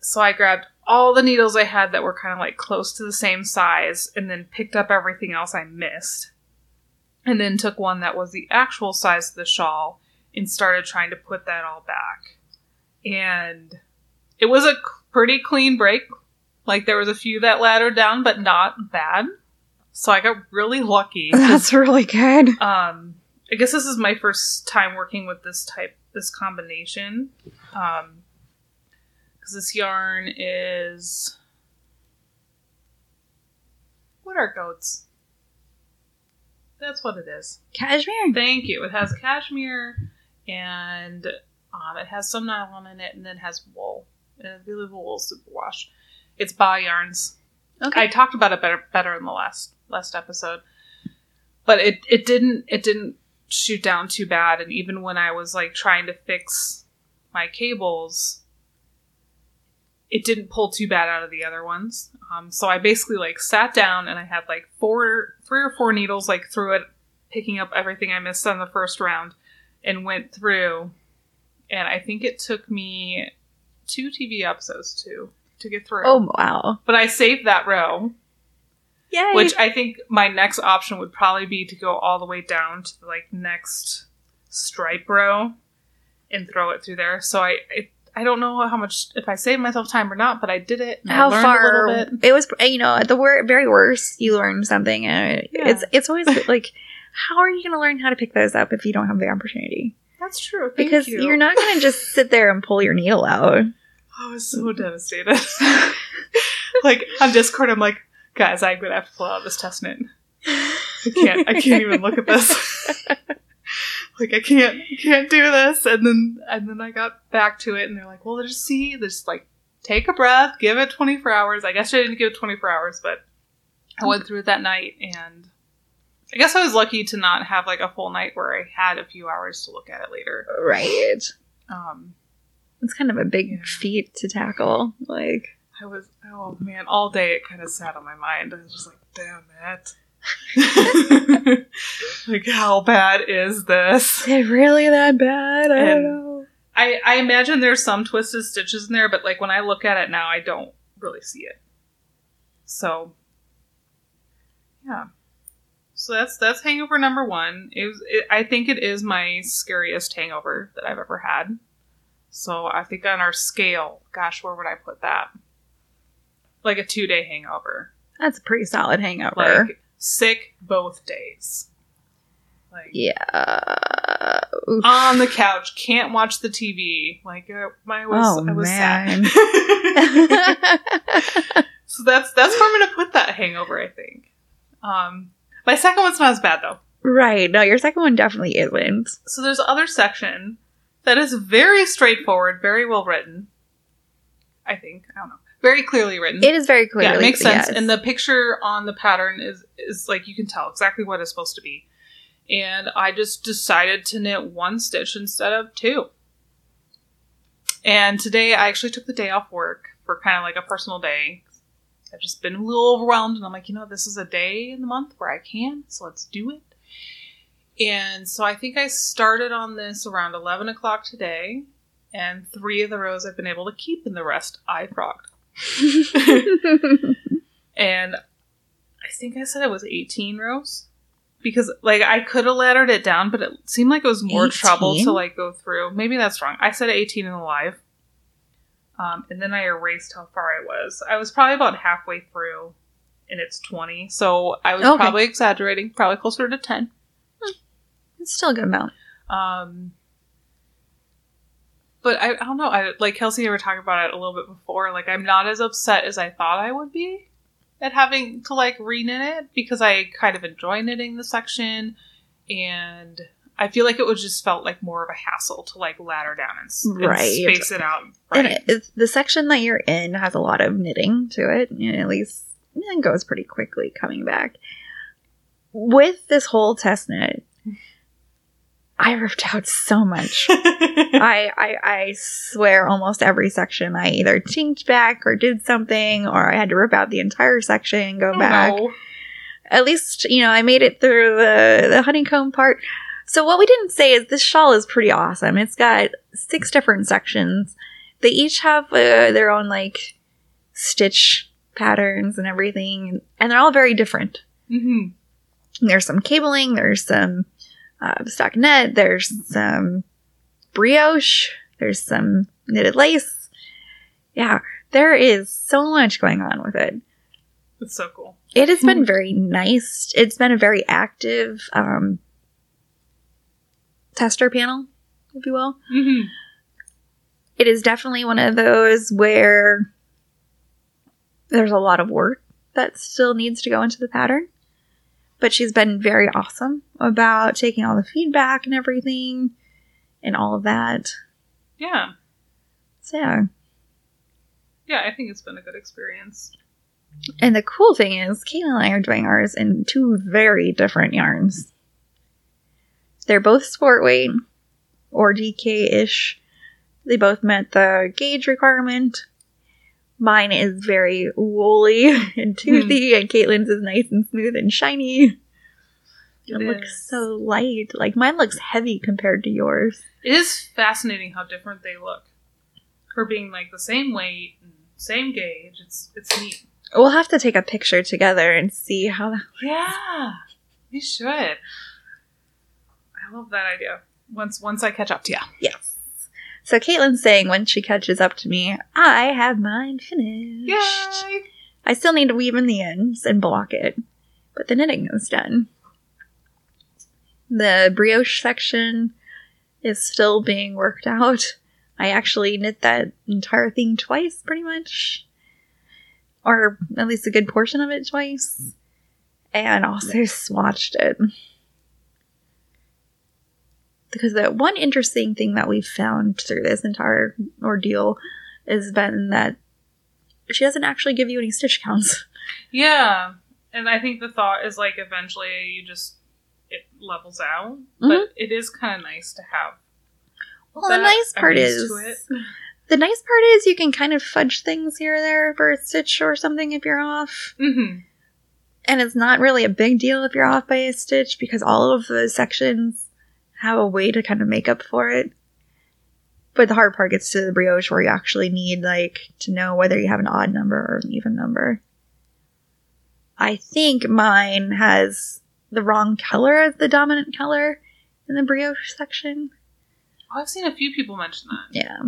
so I grabbed all the needles I had that were kind of like close to the same size and then picked up everything else I missed. And then took one that was the actual size of the shawl and started trying to put that all back. And it was a pretty clean break. Like there was a few that laddered down, but not bad. So I got really lucky. That's really good. Um, I guess this is my first time working with this type, this combination. Um, because this yarn is. What are goats? That's what it is. Cashmere. Thank you. It has cashmere and um, it has some nylon in it and then has wool. And I believe wool is superwash. It's Ba Yarns. Okay. I talked about it better better in the last last episode. But it, it didn't it didn't shoot down too bad and even when I was like trying to fix my cables it didn't pull too bad out of the other ones. Um, so I basically like sat down and I had like four, three or four needles like through it, picking up everything I missed on the first round, and went through. And I think it took me two TV episodes to to get through. Oh wow! But I saved that row, Yay! which I think my next option would probably be to go all the way down to the like next stripe row and throw it through there. So I. I I don't know how much if I saved myself time or not, but I did it. how a far little bit. it was eh, you know at the wor- very worst you learn something and Yeah. it's it's always like how are you going to learn how to pick those up if you don't have the opportunity That's true. Because you. are not going to just sit there and pull your needle out oh, I was so devastated. like on Discord, I'm like, guys, I'm gonna have to pull out this test knit. I can't. I can't even look at this. like I can't. I can't do this. And then and then I got back to it, and they're like, well, just see, just like take a breath, give it 24 hours. I guess I didn't give it 24 hours, but I went through it that night, and I guess I was lucky to not have like a full night where I had a few hours to look at it later. right Um, it's kind of a big Yeah. feat to tackle like I was oh man, all day it kind of sat on my mind. I was just like, damn it. like how bad is this? is it really that bad i And- don't know I I imagine there's some twisted stitches in there, but like when I look at it now, I don't really see it. So yeah. So that's that's hangover number one. It was it, I think it is my scariest hangover that I've ever had. So I think on our scale, gosh, where would I put that? Like a two day hangover. that's a pretty solid hangover like sick both days. Like yeah Oof. on the couch, can't watch the TV. Like uh, I was, Oh, I was man. sad. so that's that's where I'm gonna put that hangover. I think. Um, my second one's not as bad though. right no your second one definitely isn't So there's other section that is very straightforward, very well written. I think I don't know, very clearly written. it is very clearly yeah, it makes sense. yes. And the picture on the pattern is is like you can tell exactly what it's supposed to be. And I just decided to knit one stitch instead of two. And today I actually took the day off work for kind of like a personal day. I've just been a little overwhelmed, and I'm like, you know, this is a day in the month where I can, so let's do it. And so I think I started on this around 11 o'clock today, and three of the rows I've been able to keep, and the rest I frogged. and I think I said it was 18 rows because like I could have laddered it down, but it seemed like it was more trouble to like go through. Maybe that's wrong. I said 18 in the live, um, and then I erased how far I was. I was probably about halfway through, and it's 20, so I was Okay. probably exaggerating. Probably closer to 10. it's still a good amount Um, but I, I don't know. I like Kelsey and I were talking about it a little bit before. Like I'm not as upset as I thought I would be at having to like reknit it because I kind of enjoy knitting the section, and I feel like it was just felt like more of a hassle to like ladder down and, s- and space it out. And Right. it, the section that you're in has a lot of knitting to it, and at least it goes pretty quickly coming back. With this whole test knit, I ripped out so much. I, I I swear almost every section I either chinked back or did something, or I had to rip out the entire section and go Oh, back. At least you know I made it through the the honeycomb part. So what we didn't say is this shawl is pretty awesome. It's got six different sections. They each have uh, their own like stitch patterns and everything, and they're all very different. Mhm. There's some cabling, there's some uh, stockinette, there's some brioche, there's some knitted lace. Yeah, there is so much going on with it. It's so cool. It has Hmm. been very nice. It's been a very active um, tester panel, if you will. hmm It is definitely one of those where there's a lot of work that still needs to go into the pattern. But she's been very awesome about taking all the feedback and everything and all of that. Yeah. So, yeah. Yeah, I think it's been a good experience. And the cool thing is, Kate and I are doing ours in two very different yarns. They're both sport weight or DK ish. They both met the gauge requirement. Mine is very woolly and toothy, hmm. and Caitlin's is nice and smooth and shiny. It, It looks so light. Like mine looks heavy compared to yours. It is fascinating how different they look. For being like the same weight and same gauge, it's it's neat. We'll have to take a picture together and see how that. Yeah, we should. I love that idea. Once once I catch up to you. Yes. So Caitlin's saying when she catches up to me, I have mine finished. Yay! I still need to weave in the ends and block it, but the knitting is done. The brioche section is still being worked out. I actually knit that entire thing twice, pretty much. Or at least a good portion of it twice. And also swatched it. Because the one interesting thing that we've found through this entire ordeal has been that she doesn't actually give you any stitch counts. Yeah, and I think the thought is like eventually you just it levels out, Mm-hmm. but it is kind of nice to have. Well, the nice part is the nice part is you can kind of fudge things here or there for a stitch or something if you're off, Mm-hmm. and it's not really a big deal if you're off by a stitch because all of the sections have a way to kind of make up for it. But the hard part gets to the brioche where you actually need like to know whether you have an odd number or an even number. I think mine has the wrong color as the dominant color in the brioche section. Oh, I've seen a few people mention that. Yeah.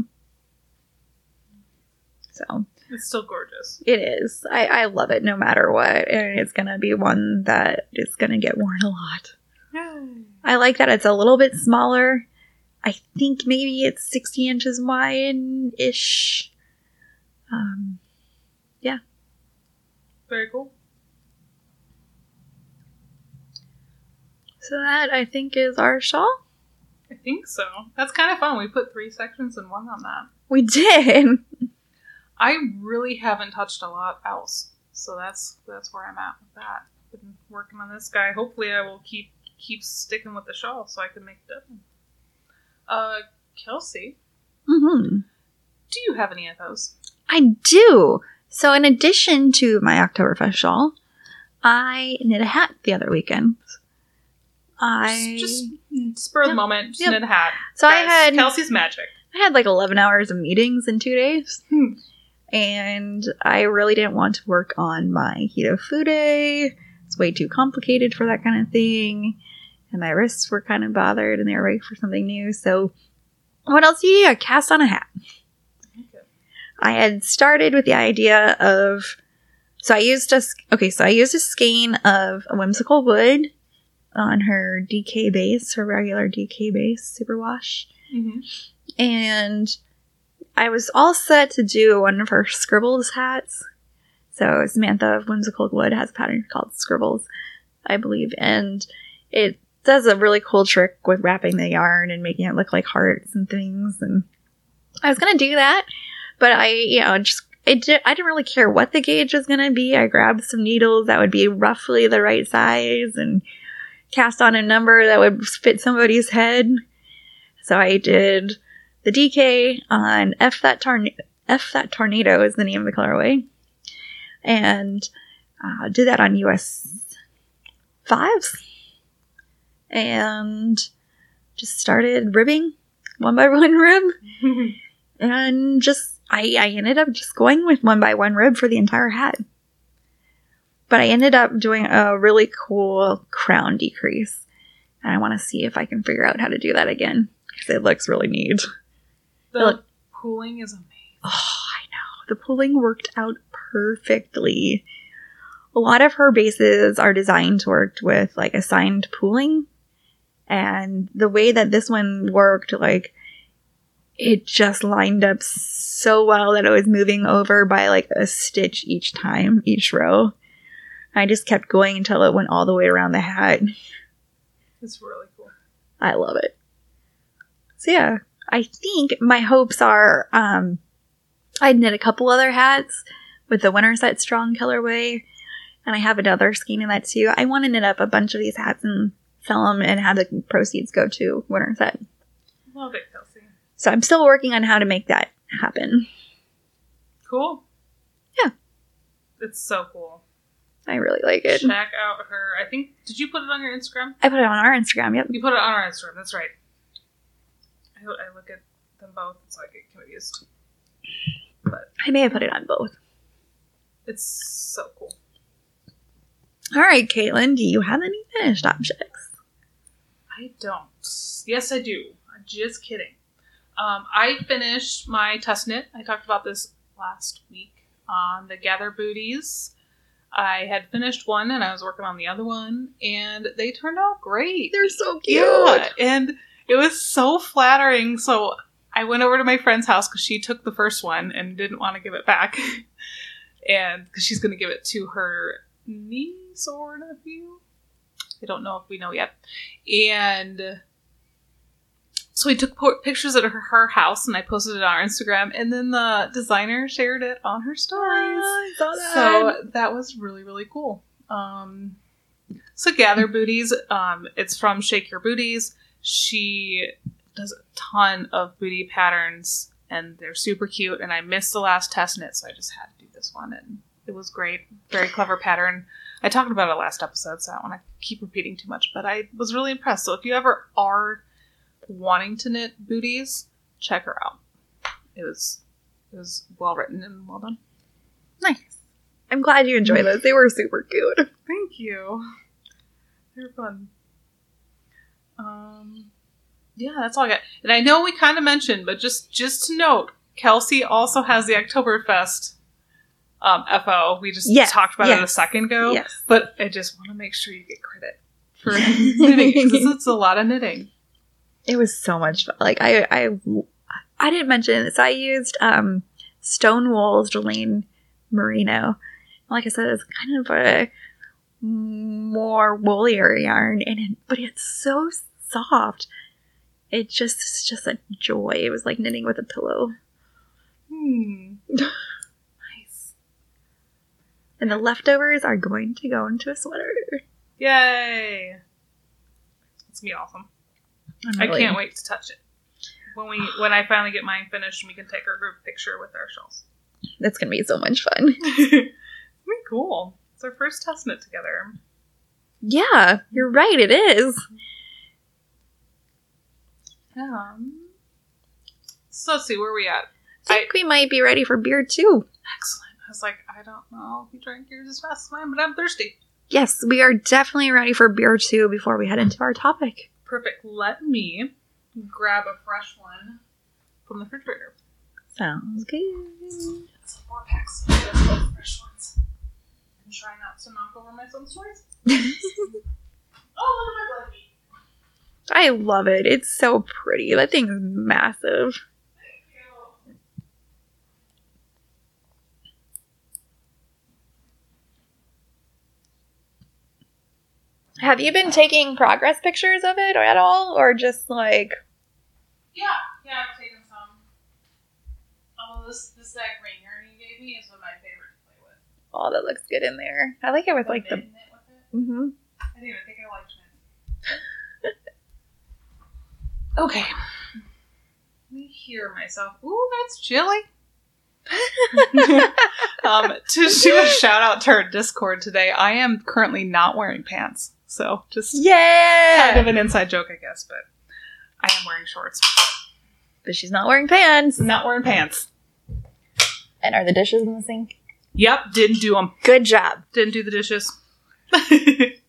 So It's still gorgeous. it is. I, I love it no matter what. And it's going to be one that is going to get worn a lot. I like that it's a little bit smaller. I think maybe it's 60 inches wide ish. Um, yeah. Very cool. so that I think is our shawl. I think so. That's kind of fun. We put three sections in one on that. We did. I really haven't touched a lot else, so that's that's where I'm at with that. Been working on this guy. Hopefully, I will keep keep sticking with the shawl so I can make it done. Uh, Kelsey, hmm do you have any of those? I do. So, in addition to my Oktoberfest shawl, I knit a hat the other weekend. I just, just spur of the moment, just Yep. knit a hat. so I had Kelsey's magic. I had like 11 hours of meetings in two days. Hmm. And I really didn't want to work on my Hitofude. It's way too complicated for that kind of thing. And my wrists were kind of bothered and they were ready for something new. So, what else do you do? I cast on a hat. Okay. I had started with the idea of. So I used a. Okay, so I used a skein of a whimsical wood on her DK base, her regular DK base superwash Mm-hmm. and I was all set to do one of her scribbles hats. So Samantha of Whimsical Wood has a pattern called Scribbles, I believe, and it does a really cool trick with wrapping the yarn and making it look like hearts and things. And I was gonna do that, but I, you know, just it di- I didn't really care what the gauge was gonna be. I grabbed some needles that would be roughly the right size and cast on a number that would fit somebody's head. So I did the DK on F that torn F that tornado is the name of the colorway, and uh, did that on US fives, and just started ribbing one by one rib, and just I I ended up just going with one by one rib for the entire hat. But I ended up doing a really cool crown decrease. And I want to see if I can figure out how to do that again because it looks really neat. the Look. pooling is amazing. Oh, I know. The pulling worked out perfectly. A lot of her bases are designed to work with like assigned pooling. And the way that this one worked, like, it just lined up so well that it was moving over by like a stitch each time, each row. I just kept going until it went all the way around the hat. It's really cool. I love it. So yeah, I think my hopes are um I knit a couple other hats with the Winterset strong colorway, and I have another skein in that too. I want to knit up a bunch of these hats and sell them and have the proceeds go to Winterset. Love it, Kelsey. So I'm still working on how to make that happen. Cool. Yeah. It's so cool. I really like it. Check out her. I think. Did you put it on your Instagram? I put it on our Instagram. Yep. You put it on our Instagram. That's right. I, I look at them both, so I get confused. But I may have put it on both. it's so cool. All right, Caitlin, do you have any finished objects? I don't. Yes, I do. I'm just kidding. Um, I finished my test knit. I talked about this last week on the Gather Booties. I had finished one and I was working on the other one, and they turned out great. They're so cute. Yeah, and it was so flattering. So I went over to my friend's house because she took the first one and didn't want to give it back, and because she's going to give it to her niece or nephew. I don't know if we know yet. And so we took pictures at her, her house and I posted it on our Instagram, and then the designer shared it on her stories. That. So that was really really cool. Um, so gather booties. Um, it's from Shake Your Booties. She does a ton of booty patterns, and they're super cute. And I missed the last test knit, so I just had to do this one, and it was great. Very clever pattern. I talked about it last episode, so I don't want to keep repeating too much, but I was really impressed. So if you ever are wanting to knit booties, check her out. It was it was well written and well done. nice. I'm glad you enjoyed those. They were super cute. Thank you. They were fun. Um, yeah, that's all I got. And I know we kind of mentioned, but just just to note, Kelsey also has the Oktoberfest um, FO. We just Yes, talked about it a second ago. yes. But I just want to make sure you get credit for knitting because it's a lot of knitting. It was so much fun. Like I, I, I didn't mention this. I used um, Stonewall's Delane Merino. Like I said, it's kind of a more woolier yarn, and it, but it's so soft. It just it's just a joy. It was like knitting with a pillow. Hmm. And the leftovers are going to go into a sweater. Yay! It's gonna be awesome. I'm I can't wait to touch it. When we when I finally get mine finished and we can take our group picture with our shells. That's gonna be so much fun. Pretty cool. It's our first test knit together. Yeah, you're right. It is. Um, so let's see where we at. I think we might be ready for beer too. Excellent. I was like, I don't know if you drank yours as fast as mine, but I'm thirsty. Yes, we are definitely ready for beer two before we head into our topic. Perfect. Let me grab a fresh one from the refrigerator. Sounds good. Some four packs. Let's fresh ones. And try not to knock over my son's toys. Oh, look at my blankie. I love it. It's so pretty. That thing's massive. Have you been taking progress pictures of it at all? Or just like Yeah, yeah, I've taken some. Oh, this this that green yarn you gave me is one of my favorite to play with. oh that looks good in there. I like it with like the knit knit with it. hmm I didn't even think I liked it. okay. Let me hear myself. Ooh, that's chilly. um, to do a shout out to our Discord today, I am currently not wearing pants. So just Yeah. kind of an inside joke, I guess, but I am wearing shorts. But she's not wearing pants. Not wearing pants. And are the dishes in the sink? Yep, didn't do them. Good job. Didn't do the dishes.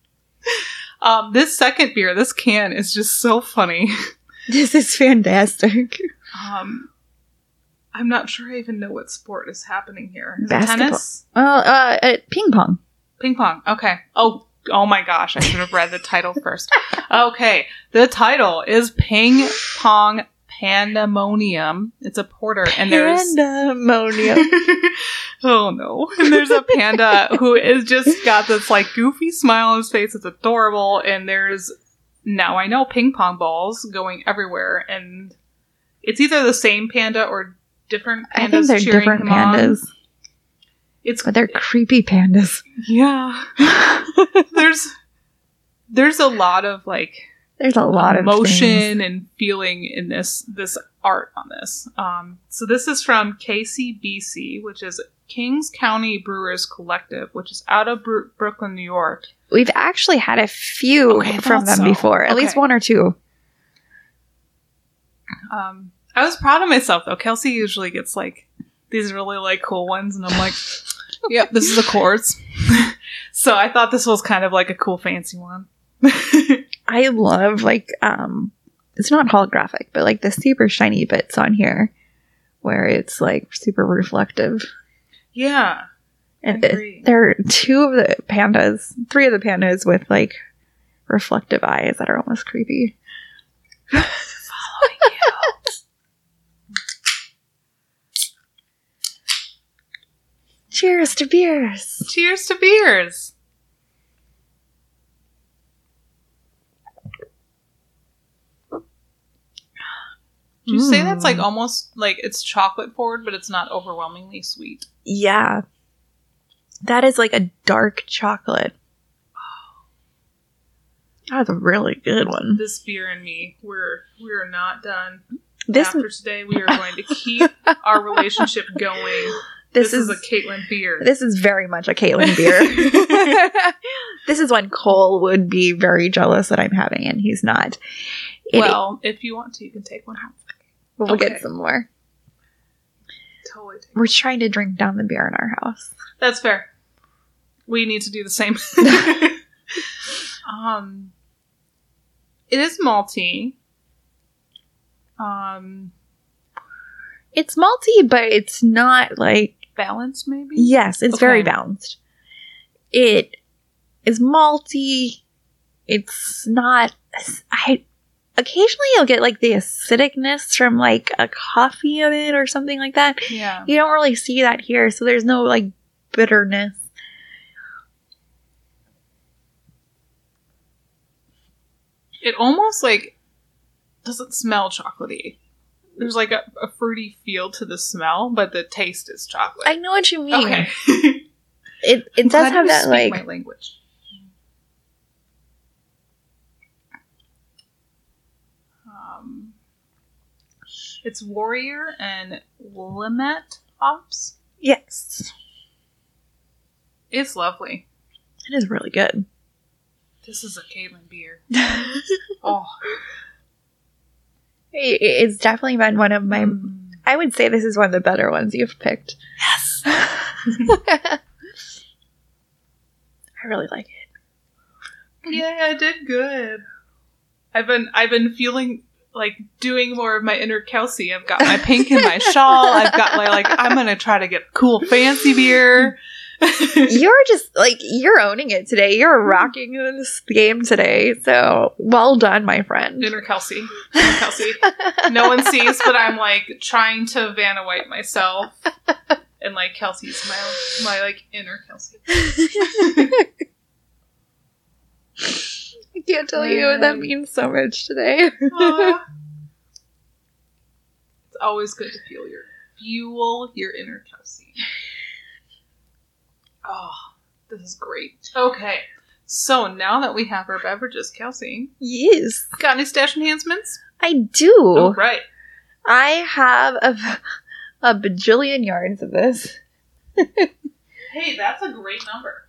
um, this second beer, this can is just so funny. This is fantastic. Um, I'm not sure I even know what sport is happening here. Is it Basketball. tennis? Well, uh, uh, ping pong. Ping pong. Okay. Oh, oh my gosh! I should have read the title first. Okay, the title is Ping Pong Pandemonium. It's a porter, and there's Pandemonium. oh no, and there's a panda who is just got this like goofy smile on his face. It's adorable, and there's now I know ping pong balls going everywhere, and it's either the same panda or different pandas I think they're cheering different him on. It's but they're creepy pandas. yeah. there's there's a lot of like There's a lot of emotion and feeling in this this art on this. Um, so this is from KCBC, which is Kings County Brewers Collective, which is out of Bru- Brooklyn, New York. We've actually had a few Okay, from them so. before, at least one or two. Um, I was proud of myself though. Kelsey usually gets like these really like cool ones, and I'm like, "Yep, this is a quartz." so I thought this was kind of like a cool, fancy one. I love like um it's not holographic, but like the super shiny bits on here where it's like super reflective. yeah, And it- there are two of the pandas, three of the pandas with like reflective eyes that are almost creepy. Cheers to beers. Cheers to beers. Did you say that's like Mm. almost like it's chocolate forward, but it's not overwhelmingly sweet? Yeah. That is like a dark chocolate. That's a really good one. This beer and me, we're we're not done. This After today, we are going to keep our relationship going. This, This, is, is, a Caitlin beer. this is very much a Caitlin beer. this is one Cole would be very jealous that I'm having, and he's not. It- well, if you want to, you can take one home. we'll okay. get some more. Totally. We're trying to drink down the beer in our house. That's fair. We need to do the same. um, it is malty. Um, It's malty, but it's not like balanced maybe. yes, it's very balanced. It is malty. It's not. I occasionally you'll get like the acidicness from like a coffee in it or something like that. Yeah. You don't really see that here, so there's no like bitterness. It almost like doesn't smell chocolatey. There's like a, a fruity feel to the smell, but the taste is chocolate. I know what you mean. okay. It it does have that speak like my language. Um, it's Warrior and Willamette hops. yes, It's lovely. it is really good. This is a Caitlin beer. Oh, it's definitely been one of my. Mm. I would say this is one of the better ones you've picked. yes. I really like it. Yeah, I did good. I've been I've been feeling like doing more of my inner Kelsey. I've got my pink in my shawl. I've got my like I'm gonna try to get cool fancy beer. You're just like you're owning it today. You're rocking this game today. So well done, my friend. inner Kelsey. Inner Kelsey. No one sees, but I'm like trying to Vanna White myself. And like Kelsey's my my like inner Kelsey. I can't tell you that means so much today. It's always good to feel your fuel your inner Kelsey. Oh, this is great. Okay. So now that we have our beverages, Kelsey, yes, got any stash enhancements? I do. All right. I have a, a bajillion yards of this. Hey, that's a great number.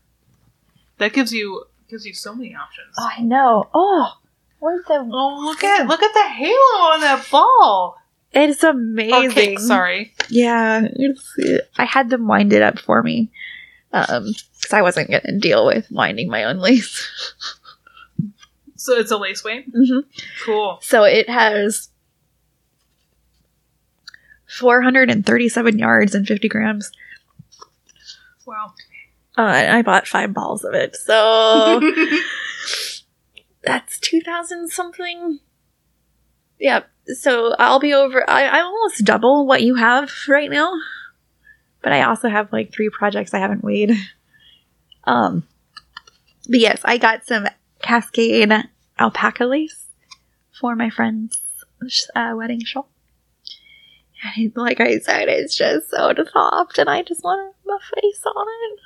That gives you gives you so many options. I know. Oh, where's the? Oh, look at look at the halo on that ball. It's amazing. Or cake, sorry. Yeah, it's, I had them wind it up for me, um, because I wasn't gonna deal with winding my own lace. So it's a lace weight. hmm Cool. So it has 437 yards and 50 grams. Wow. Uh, I bought five balls of it, so that's 2,000 something. Yep. So I'll be over. I, I almost double what you have right now, but I also have like three projects I haven't weighed. Um, but yes, I got some Cascade alpaca lace for my friend's uh, wedding shawl. And like I said, it's just so soft, and I just want my face on it.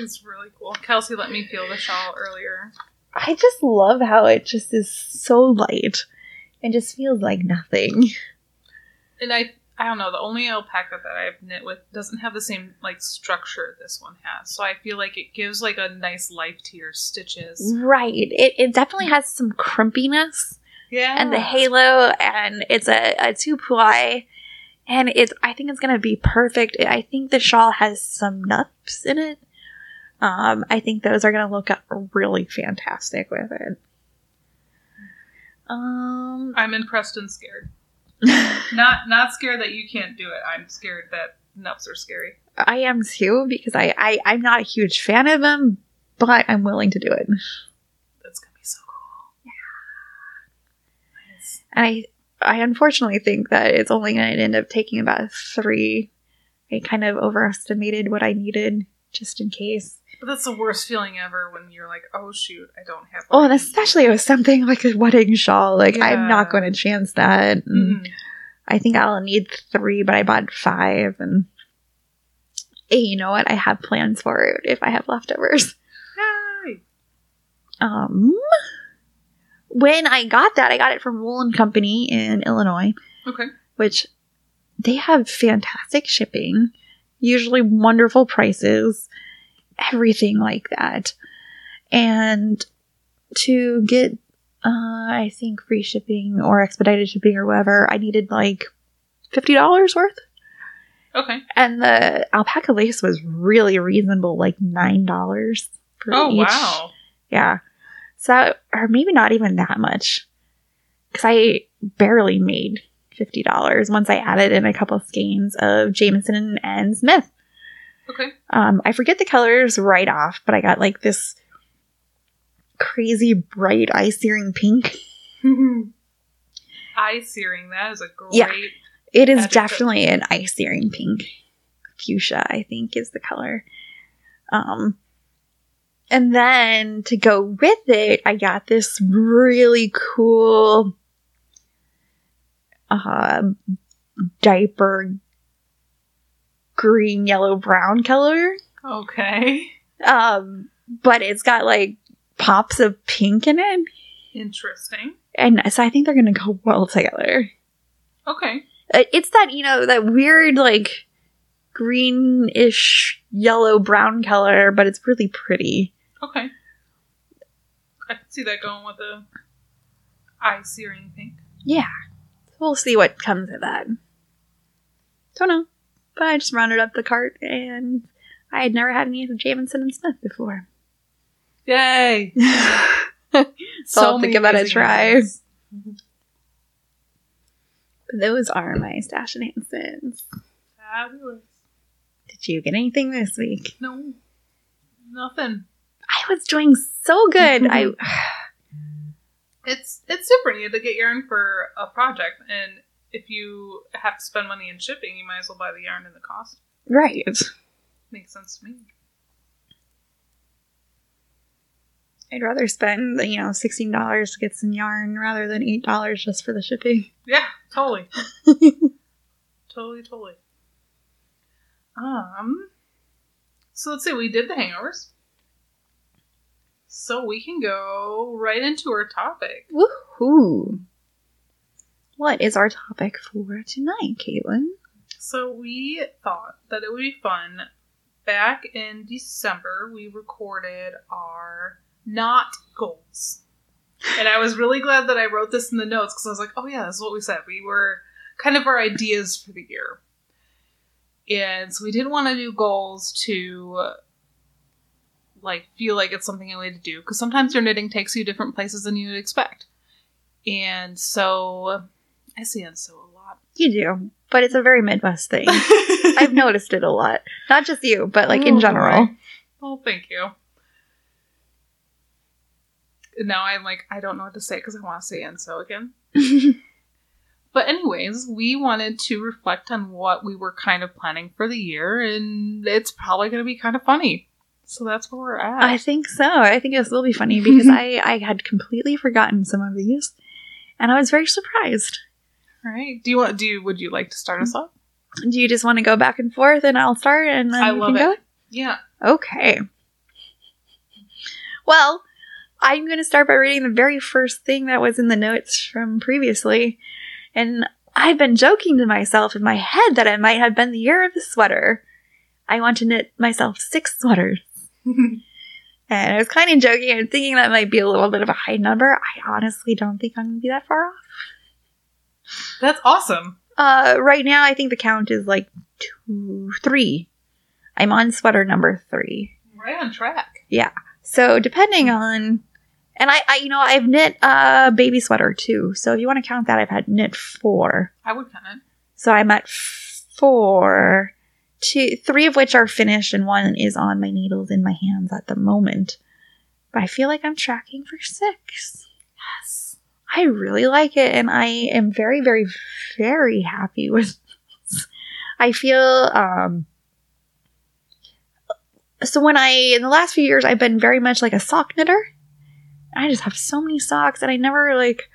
It's really cool. Kelsey let me feel the shawl earlier. I just love how it just is so light and just feels like nothing. And I I don't know. The only alpaca that I've knit with doesn't have the same like structure this one has. So I feel like it gives like a nice life to your stitches. Right. It, it definitely has some crimpiness Yeah. and the halo, and it's a, a two ply, and it's I think it's gonna be perfect. I think the shawl has some nupps in it. Um, I think those are gonna look really fantastic with it. Um, I'm impressed and scared. Not not scared that you can't do it. I'm scared that nupps are scary. I am too because I, I I'm not a huge fan of them, but I'm willing to do it. That's gonna be so cool. Nice. And I I unfortunately think that it's only going to end up taking about three. I kind of overestimated what I needed just in case. But that's the worst feeling ever when you're like, oh shoot, I don't have. Oh, and especially with something like a wedding shawl. Like I'm not going to chance that. Mhm. I think I'll need three, but I bought five. And hey, you know what? I have plans for it if I have leftovers. Yay! Um, when I got that, I got it from Wool and Company in Illinois. Okay. which they have fantastic shipping, usually wonderful prices, everything like that. And to get, uh, I think, free shipping or expedited shipping or whatever, I needed like $50 worth. Okay. And the alpaca lace was really reasonable, like $9 for Oh each. wow. Yeah. So, or maybe not even that much. Because I barely made $50 once I added in a couple skeins of Jamieson and Smith. Okay. Um, I forget the colors right off, but I got like this crazy bright eye searing pink. Eye searing. That is a great. Yeah. It is Adjective. definitely an eye searing pink. Fuchsia, I think, is the color. Um, and then to go with it, I got this really cool uh, diaper green, yellow, brown color. Okay. Um, but it's got like pops of pink in it. Interesting. And so I think they're going to go well together. Okay. Uh, It's that, you know, that weird, like, greenish, yellow, brown color, but it's really pretty. Okay. I can see that going with the eye searing pink. Yeah. We'll see what comes of that. Don't know. But I just rounded up the cart and I had never had any of Jamieson and Smith before. Yay! So I'll have to give that a try. Those are my stash enhancements. Fabulous. Did you get anything this week? No, nothing. I was doing so good. I It's it's different. You have to get yarn for a project, and if you have to spend money in shipping, you might as well buy the yarn and the cost. right. Makes sense to me. I'd rather spend you know sixteen dollars to get some yarn rather than eight dollars just for the shipping. Yeah, totally, totally, totally. Um, so let's see. We did the hangovers, so we can go right into our topic. Woohoo! What is our topic for tonight, Caitlin? So we thought that it would be fun. Back in December, we recorded our not goals. And I was really glad that I wrote this in the notes because I was like, oh, yeah, that's what we said. We were kind of our ideas for the year. And so we didn't want to do goals to like feel like it's something you need to do because sometimes your knitting takes you different places than you'd expect. And so I see and so a lot. You do, but it's a very Midwest thing. I've noticed it a lot. Not just you, but like in Oh, general. boy. Oh, thank you. Now I'm like, I don't know what to say because I want to say and so again. But anyways, we wanted to reflect on what we were kind of planning for the year, and it's probably going to be kind of funny. So that's where we're at. I think so. I think this will be funny because I I had completely forgotten some of these, and I was very surprised. All right. Do you want? Do you? Would you like to start us off? Do you just want to go back and forth, and I'll start, and then I you love can it. Yeah. Okay. Well, I'm going to start by reading the very first thing that was in the notes from previously. And I've been joking to myself in my head that it might have been the year of the sweater. I want to knit myself six sweaters. and I was kind of joking and thinking that might be a little bit of a high number. I honestly don't think I'm going to be that far off. That's awesome. Uh, right now, I think the count is like two, three. I'm on sweater number three. Right on track. Yeah. So depending on, and I, I, you know, I've knit a baby sweater too. So if you want to count that, I've had knit four. I would count it. So I'm at four, two, three of which are finished, and one is on my needles in my hands at the moment. But I feel like I'm tracking for six. Yes. I really like it, and I am very, very, very happy with. This. I feel um. So when I in the last few years I've been very much like a sock knitter. I just have so many socks, and I never like.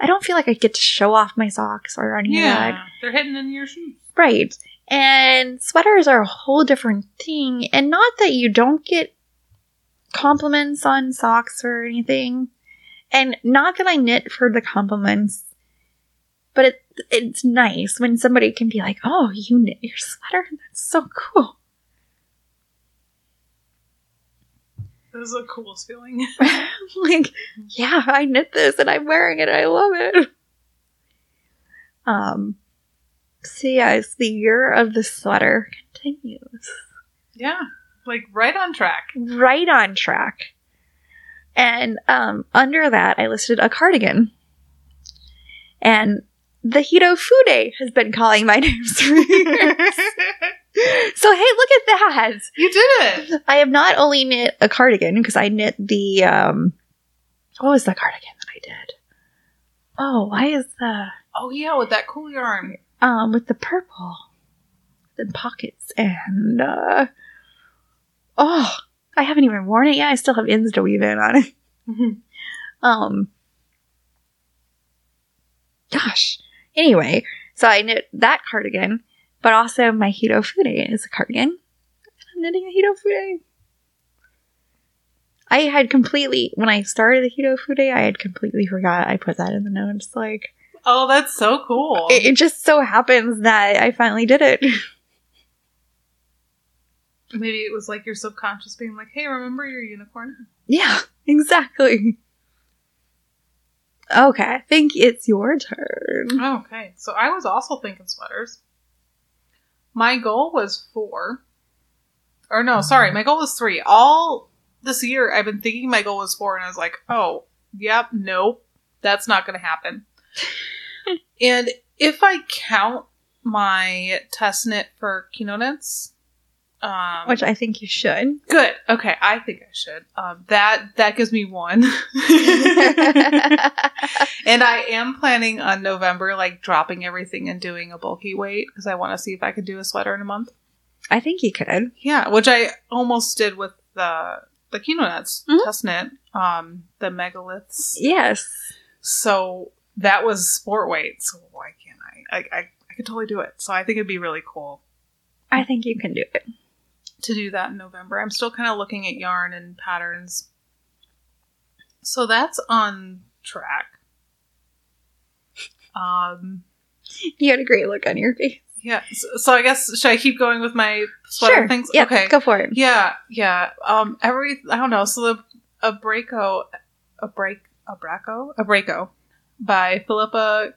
I don't feel like I get to show off my socks or any of that. Yeah. They're hidden in your shoes. Right. And sweaters are a whole different thing. And not that you don't get compliments on socks or anything. And not that I knit for the compliments. But it, it's nice when somebody can be like, oh, you knit your sweater? That's so cool. This is the coolest feeling. like, yeah, I knit this and I'm wearing it I love it. Um, so yeah, it's the year of the sweater continues. yeah. Like right on track. Right on track. And um, under that, I listed a cardigan. And the Hito Fude has been calling my name for years. so hey, look at that. you did it. I have not only knit a cardigan because I knit the um what was the cardigan that I did? Oh, why is the Oh yeah, with that cool yarn. um with the purple and pockets and uh oh I haven't even worn it yet. I still have ends to weave in on it. Um gosh. Anyway, so I knit that cardigan, but also my Hito Fude is a cardigan. I'm knitting a Hito Fude. I had completely when I started the Hito Fude, I had completely forgot I put that in the notes. Like oh, that's so cool. it, it just so happens that I finally did it. Maybe it was like your subconscious being like, "Hey, remember your unicorn?" yeah, exactly. Okay, I think it's your turn. Okay, so I was also thinking sweaters. My goal was four. Or no, sorry, my goal was three. All this year, I've been thinking my goal was four, and I was like, oh, yep, nope, that's not going to happen. and if I count my test knit for Kino knits, um, Which I think you should. good. Okay, I think I should. Um, that that gives me one. And I am planning on November, like dropping everything and doing a bulky weight because I want to see if I could do a sweater in a month. I think you could. Yeah, which I almost did with the the Kino Knits Mhm. test knit, um, the megaliths. Yes. So that was sport weight. So why can't I? I I, I could totally do it. So I think it'd be really cool I think you can do it. To do that in November. I'm still kind of looking at yarn and patterns. So that's on track. Um. You had a great look on your face. Yeah. So, so I guess should I keep going with my sweater sure. things? Yeah, okay. go for it. Yeah, yeah. Um, every I don't know. So the a Braco, a break, a Braco, a Braco, by Philippa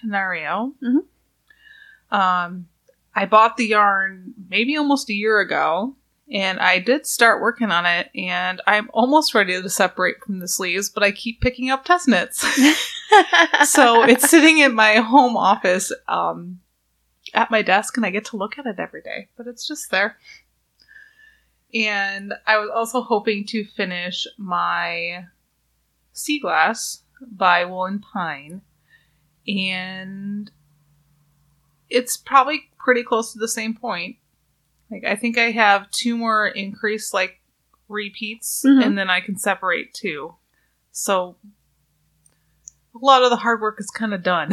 Canario. Mhm. Um, I bought the yarn maybe almost a year ago, and I did start working on it, and I'm almost ready to separate from the sleeves, but I keep picking up test knits. so it's sitting in my home office um, at my desk and i get to look at it every day but it's just there and i was also hoping to finish my sea glass by woolen pine and it's probably pretty close to the same point like i think i have two more increased like repeats Mhm. and then i can separate two so a lot of the hard work is kind of done.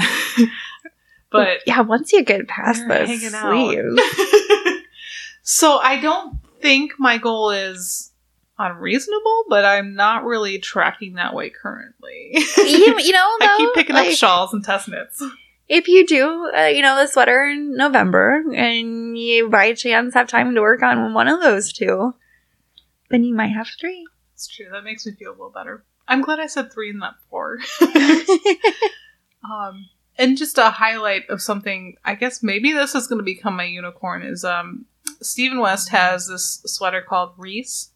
but yeah, once you get past We're the hanging out. sleeves, so I don't think my goal is unreasonable, but I'm not really tracking that way currently. you, you know, though, I keep picking like, up shawls and test knits. If you do, uh, you know, the sweater in November and you by chance have time to work on one of those two, then you might have three. It's true. That makes me feel a little better. I'm glad I said three and not four. um, and just a highlight of something, I guess maybe this is going to become my unicorn, is um, Stephen West has this sweater called Reese.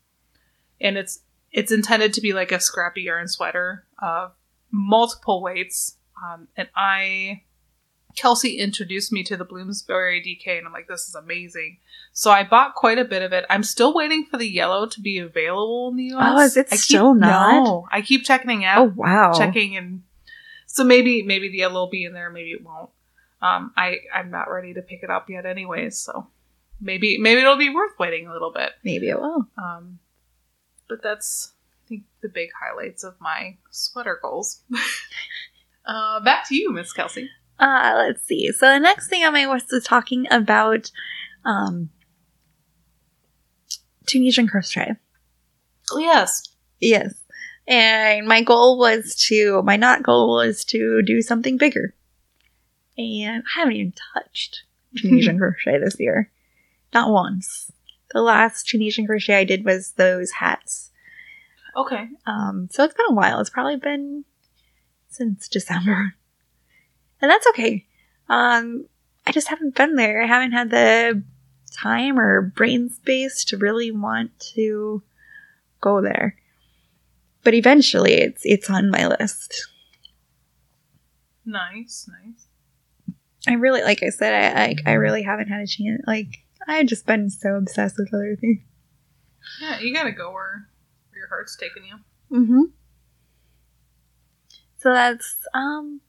And it's it's intended to be like a scrappy yarn sweater of multiple weights. Um, and I Kelsey introduced me to the Bloomsbury DK, and I'm like, this is amazing. So I bought quite a bit of it. I'm still waiting for the yellow to be available in the US. Oh, is it I keep- still not? No, I keep checking out, Oh wow! checking, and so maybe maybe the yellow will be in there, maybe it won't. Um, I I'm not ready to pick it up yet, anyways. So maybe maybe it'll be worth waiting a little bit. Maybe it will. Um, but that's I think the big highlights of my sweater goals. uh, back to you, Miss Kelsey. Uh, let's see. So the next thing on my list is talking about um, Tunisian crochet. Oh yes, Yes. And my goal was to, my not goal was to do something bigger. And I haven't even touched Tunisian crochet this year. Not once. The last Tunisian crochet I did was those hats. okay. Um, so it's been a while. It's probably been since December. And that's okay. Um, I just haven't been there. I haven't had the time or brain space to really want to go there. But eventually it's it's on my list. Nice, nice. I really like I said, I I, I really haven't had a chance like I've just been so obsessed with other things. Yeah, you gotta go where, where your heart's taking you. Mm-hmm. So that's um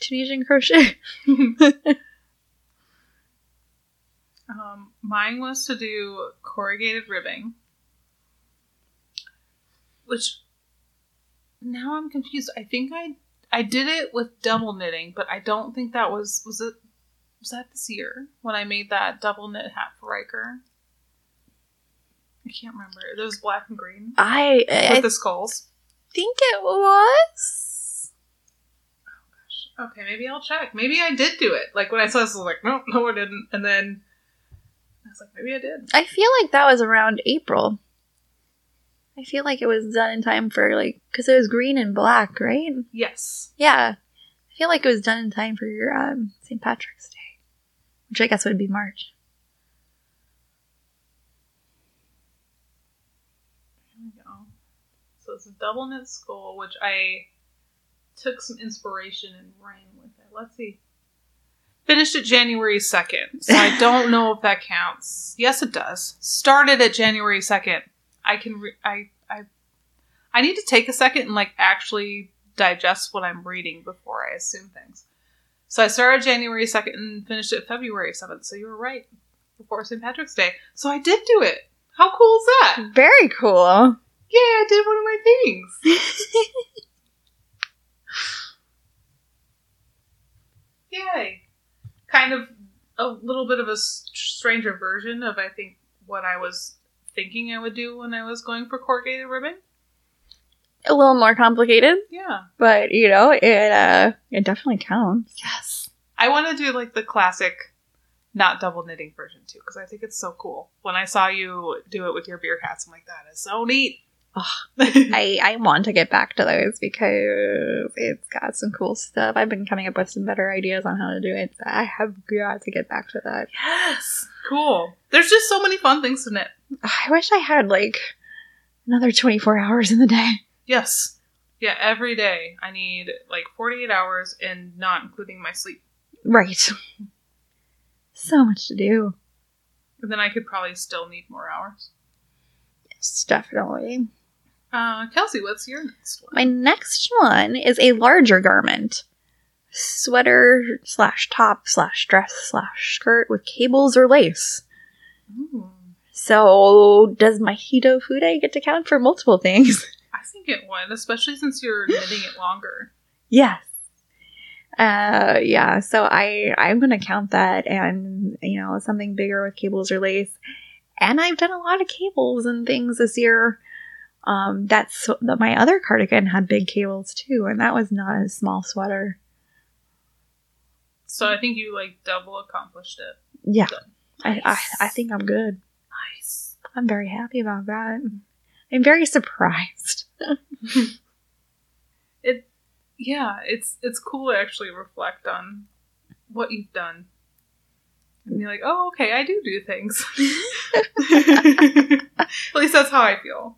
Tunisian crochet. Um, mine was to do corrugated ribbing, which now I'm confused. I think I I did it with double knitting, but I don't think that was was it was that this year when I made that double knit hat for Riker. I can't remember. It was black and green I with I the skulls. think it was. Okay, maybe I'll check. Maybe I did do it. Like when I saw this, I was like, no, no, I didn't. And then I was like, maybe I did. I feel like that was around April. I feel like it was done in time for like because it was green and black, right? Yes. Yeah, I feel like it was done in time for your um, St. Patrick's Day, which I guess would be March. Here we go. So it's a double knit skull, which I took some inspiration and ran with it. Let's see. Finished it January 2nd. So I don't know if that counts. Yes, it does. Started at January 2nd. I can, re- I, I, I need to take a second and like actually digest what I'm reading before I assume things. So I started January 2nd and finished it February 7th. So you were right. Before St. Patrick's Day. So I did do it. How cool is that? Very cool. Yeah, I did one of my things. Yay. Kind of a little bit of a stranger version of, I think, what I was thinking I would do when I was going for corrugated ribbing. A little more complicated, Yeah. but you know it. Uh, it definitely counts. Yes. I want to do like the classic, not double knitting version too, because I think it's so cool. When I saw you do it with your beer hats, I'm like, that is so neat. I I want to get back to those because it's got some cool stuff. I've been coming up with some better ideas on how to do it. I have got to get back to that. yes. Cool. There's just so many fun things to knit. I wish I had like another 24 hours in the day. Yes. Yeah, every day I need like 48 hours and not including my sleep. Right. So much to do. And then I could probably still need more hours. Yes, definitely. Uh, Kelsey, what's your next one? My next one is a larger garment. Sweater slash top slash dress slash skirt with cables or lace. Ooh, So does my Hito Fude get to count for multiple things? I think it would, especially since you're knitting it longer. Yes. Uh yeah, so I I'm gonna count that and you know, something bigger with cables or lace. And I've done a lot of cables and things this year. Um that's that my other cardigan had big cables too, and that was not a small sweater. So I think you like double accomplished it. Yeah. Done. I, I, I think I'm good. Nice. I'm very happy about that. I'm very surprised. It yeah, it's it's cool to actually reflect on what you've done. And you're like, oh, okay, I do do things. At least that's how I feel.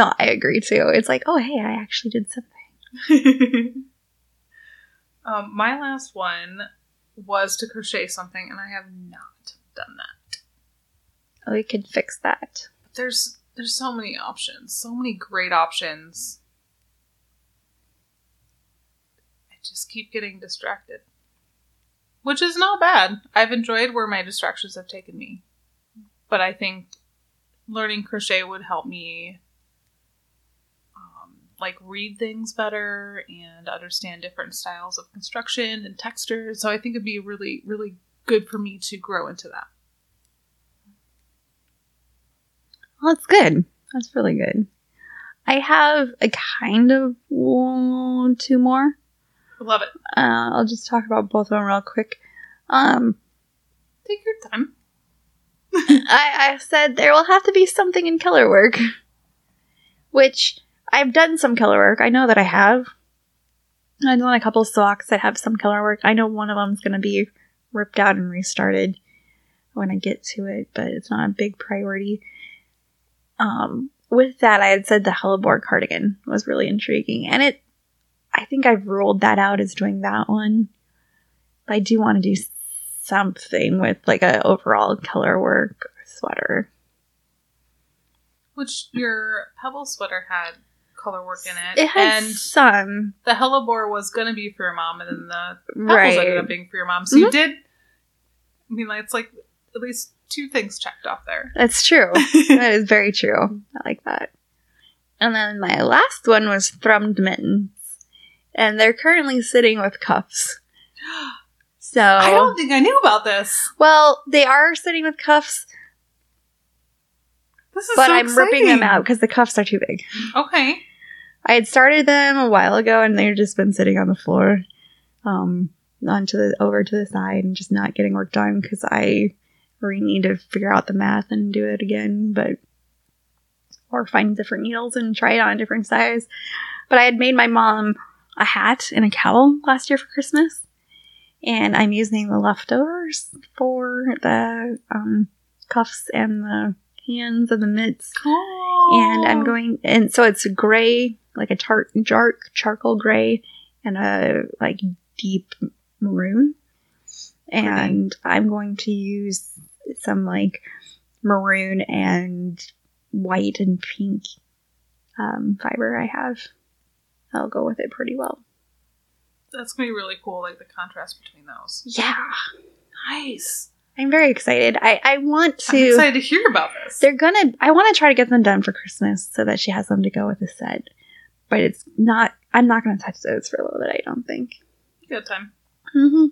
No, I agree too. It's like, oh, hey, I actually did something. um, my last one was to crochet something, and I have not done that. Oh, we could fix that. But there's there's so many options, so many great options. I just keep getting distracted, which is not bad. I've enjoyed where my distractions have taken me, but I think learning crochet would help me like read things better and understand different styles of construction and texture. So I think it'd be really, really good for me to grow into that. Well, that's good. That's really good. I have a kind of one, two more. Love it. Uh, I'll just talk about both of them real quick. Um, Take your time. I, I said there will have to be something in color work, which I've done some color work. I know that I have. I've done a couple socks that have some color work. I know one of them's going to be ripped out and restarted when I get to it, but it's not a big priority. Um, with that, I had said the Hellebore cardigan was really intriguing, and it. I think I've ruled that out as doing that one. But I do want to do something with like a overall color work sweater. Which your pebble sweater had color work in it, It has and some the hellebore was going to be for your mom, and then the pebbles right. ended up being for your mom. So you Mhm. did. I mean, like it's like at least two things checked off there. That's true. that is very true. I like that. And then my last one was thrummed mittens, and they're currently sitting with cuffs. So I don't think I knew about this. well, they are sitting with cuffs, This is but so I'm ripping them out because the cuffs are too big. Okay. I had started them a while ago, and they've just been sitting on the floor, um, onto the over to the side, and just not getting worked on because I really need to figure out the math and do it again, but or find different needles and try it on a different size. But I had made my mom a hat and a cowl last year for Christmas, and I'm using the leftovers for the um, cuffs and the hands and the mitts Cool. and I'm going and so it's gray, like a tart dark charcoal gray and a like deep maroon. And I'm going to use some like maroon and white and pink um, fiber I have. That'll go with it pretty well. That's gonna be really cool. Like the contrast between those. Yeah, Nice. I'm very excited. I I want I'm to. excited to hear about this. They're gonna. I want to try to get them done for Christmas so that she has them to go with the set. But it's not. I'm not gonna touch those for a little bit. I don't think. Good time. hmm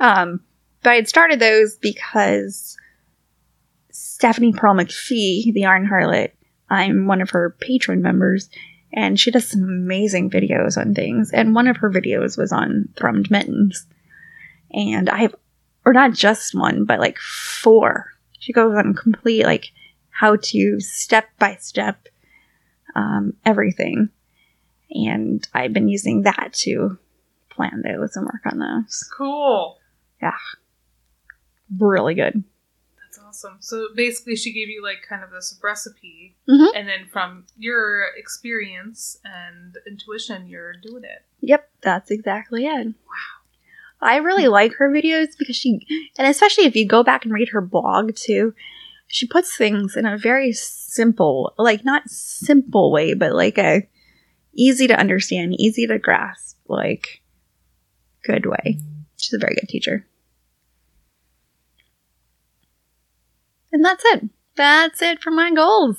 Um, but I had started those because Stephanie Pearl McPhee, the Yarn Harlot, I'm one of her Patreon members, and she does some amazing videos on things. And one of her videos was on thrummed mittens, and I have, or not just one, but like four. She goes on complete like how to step by step um, everything, and I've been using that to plan those and work on those. Cool. Yeah. Really good. That's awesome. So basically, she gave you like kind of this recipe, Mhm. and then from your experience and intuition, you're doing it. Yep, that's exactly it. Wow. I really like her videos because she, and especially if you go back and read her blog too, she puts things in a very simple, like not simple way, but like a easy to understand, easy to grasp, like good way. She's a very good teacher. And that's it. That's it for my goals.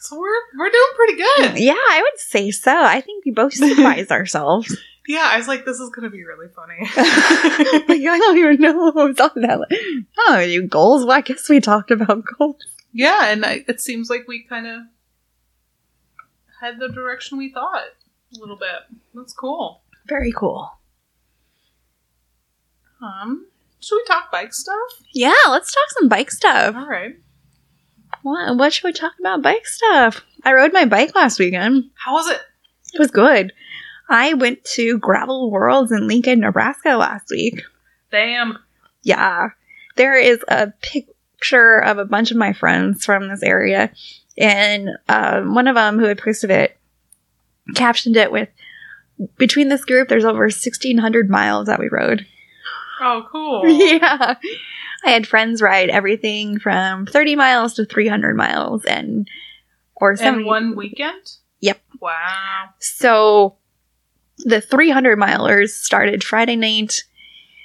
So we're we're doing pretty good. Yeah, I would say so. I think we both surprised ourselves. Yeah, I was like, this is gonna be really funny. like, I don't even know what was on that. list. Oh, you goals? Well, I guess we talked about goals. yeah, and I, it seems like we kind of had the direction we thought a little bit. That's cool. Very cool. Um, should we talk bike stuff? Yeah, let's talk some bike stuff. All right. What, what should we talk about bike stuff? I rode my bike last weekend. How was it? It was good. I went to Gravel Worlds in Lincoln, Nebraska last week. Damn. Yeah. There is a picture of a bunch of my friends from this area, and uh, one of them who had posted it captioned it with Between this group, there's over 1,600 miles that we rode. Oh, cool. yeah. I had friends ride everything from 30 miles to 300 miles and or In one weekend? Yep. Wow. So the 300 milers started Friday night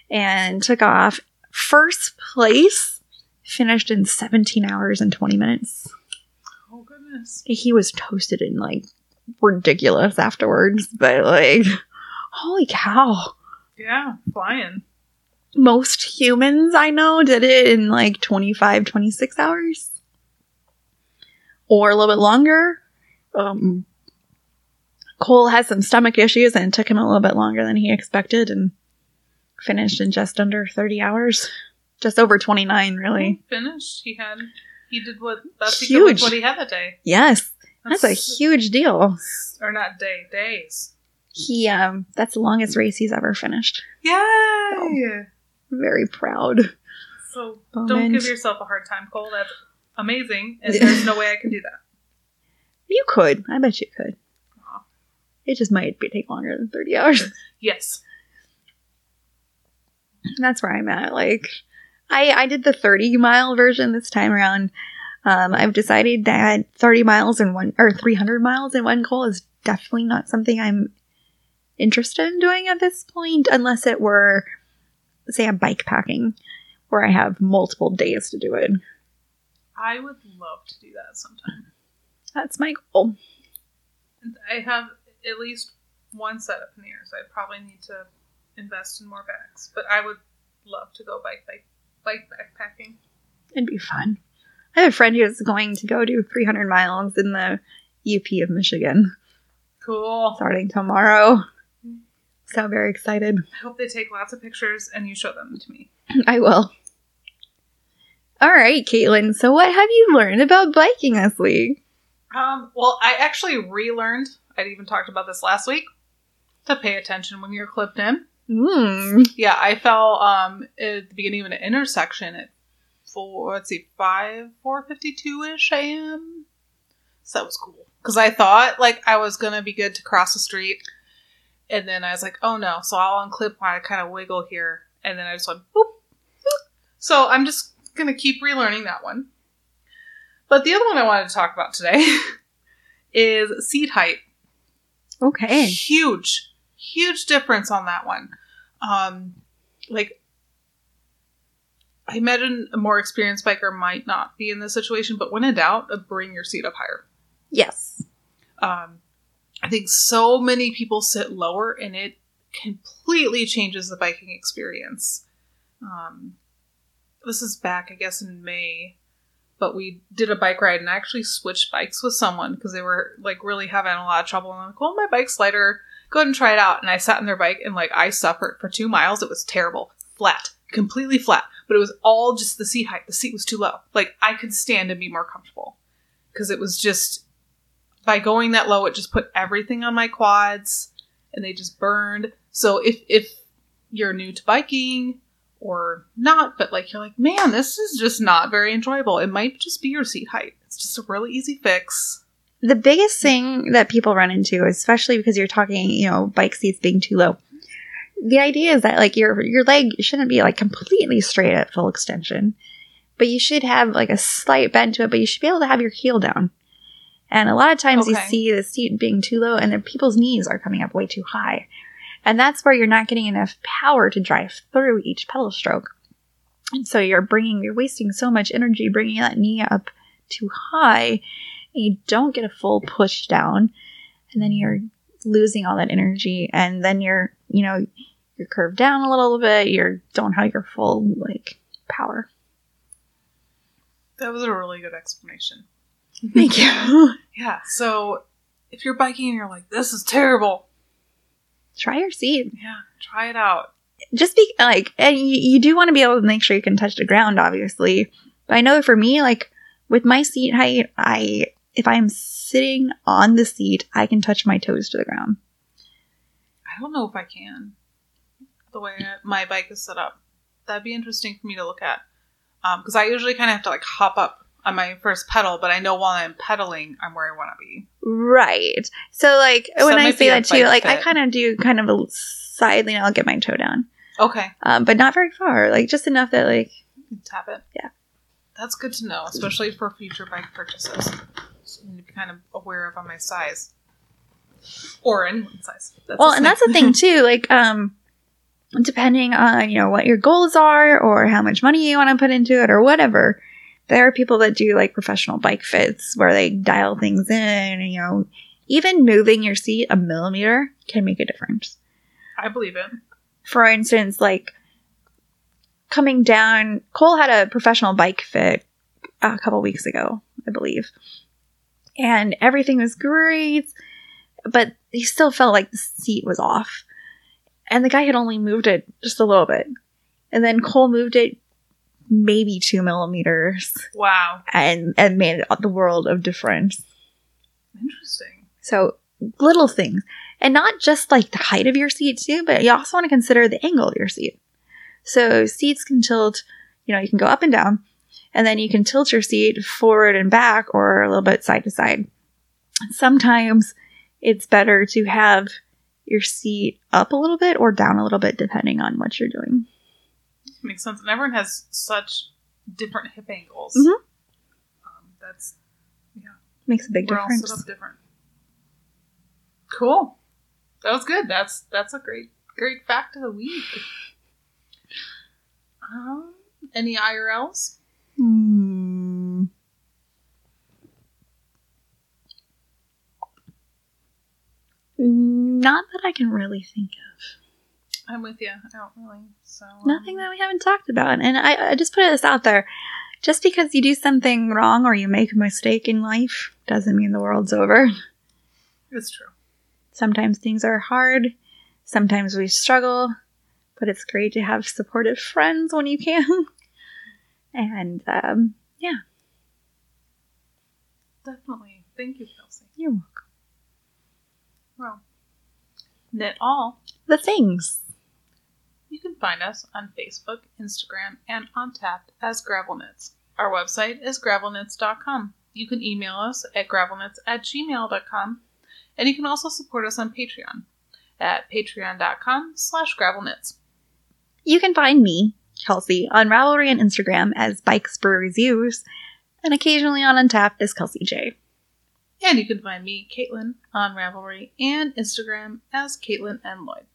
and took off. First place finished in 17 hours and 20 minutes. Goodness. He was toasted and like ridiculous afterwards, but like, holy cow. Yeah, flying. Most humans I know did it in like 25, 26 hours or a little bit longer. Um, Cole has some stomach issues and it took him a little bit longer than he expected and finished in just under 30 hours. Just over 29, really. Finished. He had. He did what. That's Huge. what he had that day. Yes, that's a huge deal. Or not day, days. He, um, that's the longest race he's ever finished. Yay! Very proud. So don't give yourself a hard time, Cole. That's amazing, and there's no way I can do that. You could. I bet you could. Aw. It just might be, take longer than 30 hours. Yes. That's where I'm at. Like, I I did the 30 mile version this time around. Um, I've decided that 30 miles in one or 300 miles in one goal is definitely not something I'm interested in doing at this point, unless it were, say, a bike packing where I have multiple days to do it. I would love to do that sometime. That's my goal. And I have at least one set of panniers. I probably need to invest in more bags, but I would love to go bike bike bike backpacking. It'd be fun. I have a friend who's going to go do 300 miles in the UP of Michigan Cool. starting tomorrow. So very excited. I hope they take lots of pictures and you show them to me. I will. All right, Caitlin. So, what have you learned about biking this week? Um, well, I actually relearned. I'd even talked about this last week. To pay attention when you're clipped in. Mm. Yeah, I fell um at the beginning of an intersection at four. Let's see, five four fifty two ish a.m. So that was cool because I thought like I was gonna be good to cross the street, and then I was like, oh no. So I'll unclip I kind of wiggle here, and then I just went boop, boop. So I'm just gonna keep relearning that one. But the other one I wanted to talk about today is seat height Okay. huge huge difference on that one um like i imagine a more experienced biker might not be in this situation but when in doubt uh, bring your seat up higher Yes. um i think so many people sit lower and it completely changes the biking experience um this is back i guess in may but we did a bike ride and I actually switched bikes with someone because they were like really having a lot of trouble. And I'm like, well, my bike's lighter. Go ahead and try it out. And I sat on their bike and like I suffered for two miles. It was terrible. Flat. Completely flat. But it was all just the seat height. The seat was too low. Like I could stand and be more comfortable. Because it was just by going that low, it just put everything on my quads and they just burned. So if if you're new to biking or not, but like you're like, man, this is just not very enjoyable. It might just be your seat height. It's just a really easy fix. The biggest thing that people run into, especially because you're talking, you know, bike seats being too low. The idea is that like your your leg shouldn't be like completely straight at full extension, but you should have like a slight bend to it. But you should be able to have your heel down. And a lot of times you see the seat being too low, and then people's knees are coming up way too high, and that's where you're not getting enough power to drive through each pedal stroke. And so you're bringing, you're wasting so much energy bringing that knee up too high, you don't get a full push down, and then you're losing all that energy, and then you're, you know, you're curved down a little bit, you don't have your full like power. That was a really good explanation. Thank you. Yeah. So if you're biking and you're like, this is terrible, Try your seat. yeah, try it out. just be like, and you, you do want to be able to make sure you can touch the ground, obviously. But I know for me, like with my seat height, I if I'm sitting on the seat, I can touch my toes to the ground. I don't know if I can. The way my bike is set up, that'd be interesting for me to look at. Because um, I usually kind of have to like hop up on my first pedal, but I know while I'm pedaling, I'm where I want to be. Right. So like so when I say that too, like fit. I kind of do kind of a side lean. I'll get my toe down. Okay. Um, but not very far. Like just enough that like tap it. Yeah. That's good to know, especially for future bike purchases. Need to be kind of aware of on my size. Or anyone size. That's well, and that's the thing too. Like, um, depending on you know what your goals are or how much money you want to put into it or whatever there are people that do like professional bike fits where they dial things in and, you know even moving your seat a millimeter can make a difference i believe it for instance like coming down cole had a professional bike fit a couple weeks ago i believe and everything was great but he still felt like the seat was off and the guy had only moved it just a little bit. And then Cole moved it maybe two millimeters. Wow. And and made the world of difference. Interesting. So little things. And not just like the height of your seat too, but you also want to consider the angle of your seat. So seats can tilt, you know, you can go up and down, and then you can tilt your seat forward and back or a little bit side to side. Sometimes it's better to have your seat up a little bit or down a little bit depending on what you're doing. Makes sense. And everyone has such different hip angles. Mm-hmm. Um, that's yeah makes a big We're difference. All set up different. Cool. That was good. That's that's a great great fact of the week. Um, any IRLs? Hmm. Not that I can really think of. I'm with you. I don't really. So um... nothing that we haven't talked about, and I, I just put this out there. Just because you do something wrong or you make a mistake in life doesn't mean the world's over. It's true. Sometimes things are hard. Sometimes we struggle, but it's great to have supportive friends when you can. and um, yeah. Definitely. Thank you, Kelsey. You're welcome. Well, knit all the things. You can find us on Facebook, Instagram, and Untappd as Gravel Knits. Our website is gravelknits.com. You can email us at gravelknits at gmail.com, and you can also support us on Patreon at patreon.com slash gravelknits. You can find me, Kelsey, on Ravelry and Instagram as Bikes Brew Reviews, and occasionally on Untappd as Kelsey J. And you can find me, Caitlin, on Ravelry and Instagram as Caitlin and Lloyd.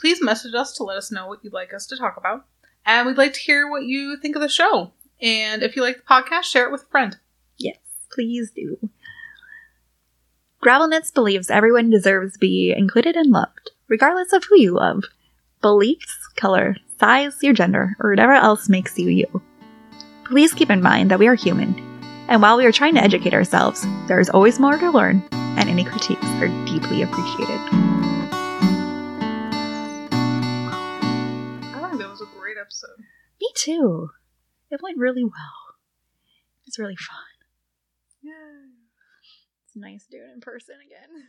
Please message us to let us know what you'd like us to talk about. And we'd like to hear what you think of the show. And if you like the podcast, share it with a friend. Yes, please do. Gravel Knits believes everyone deserves to be included and loved, regardless of who you love, beliefs, color, size, your gender, or whatever else makes you you. Please keep in mind that we are human and while we are trying to educate ourselves, there is always more to learn, and any critiques are deeply appreciated. I think that was a great episode. Me too. It went really well. It's really fun. Yeah. It's nice doing it in person again.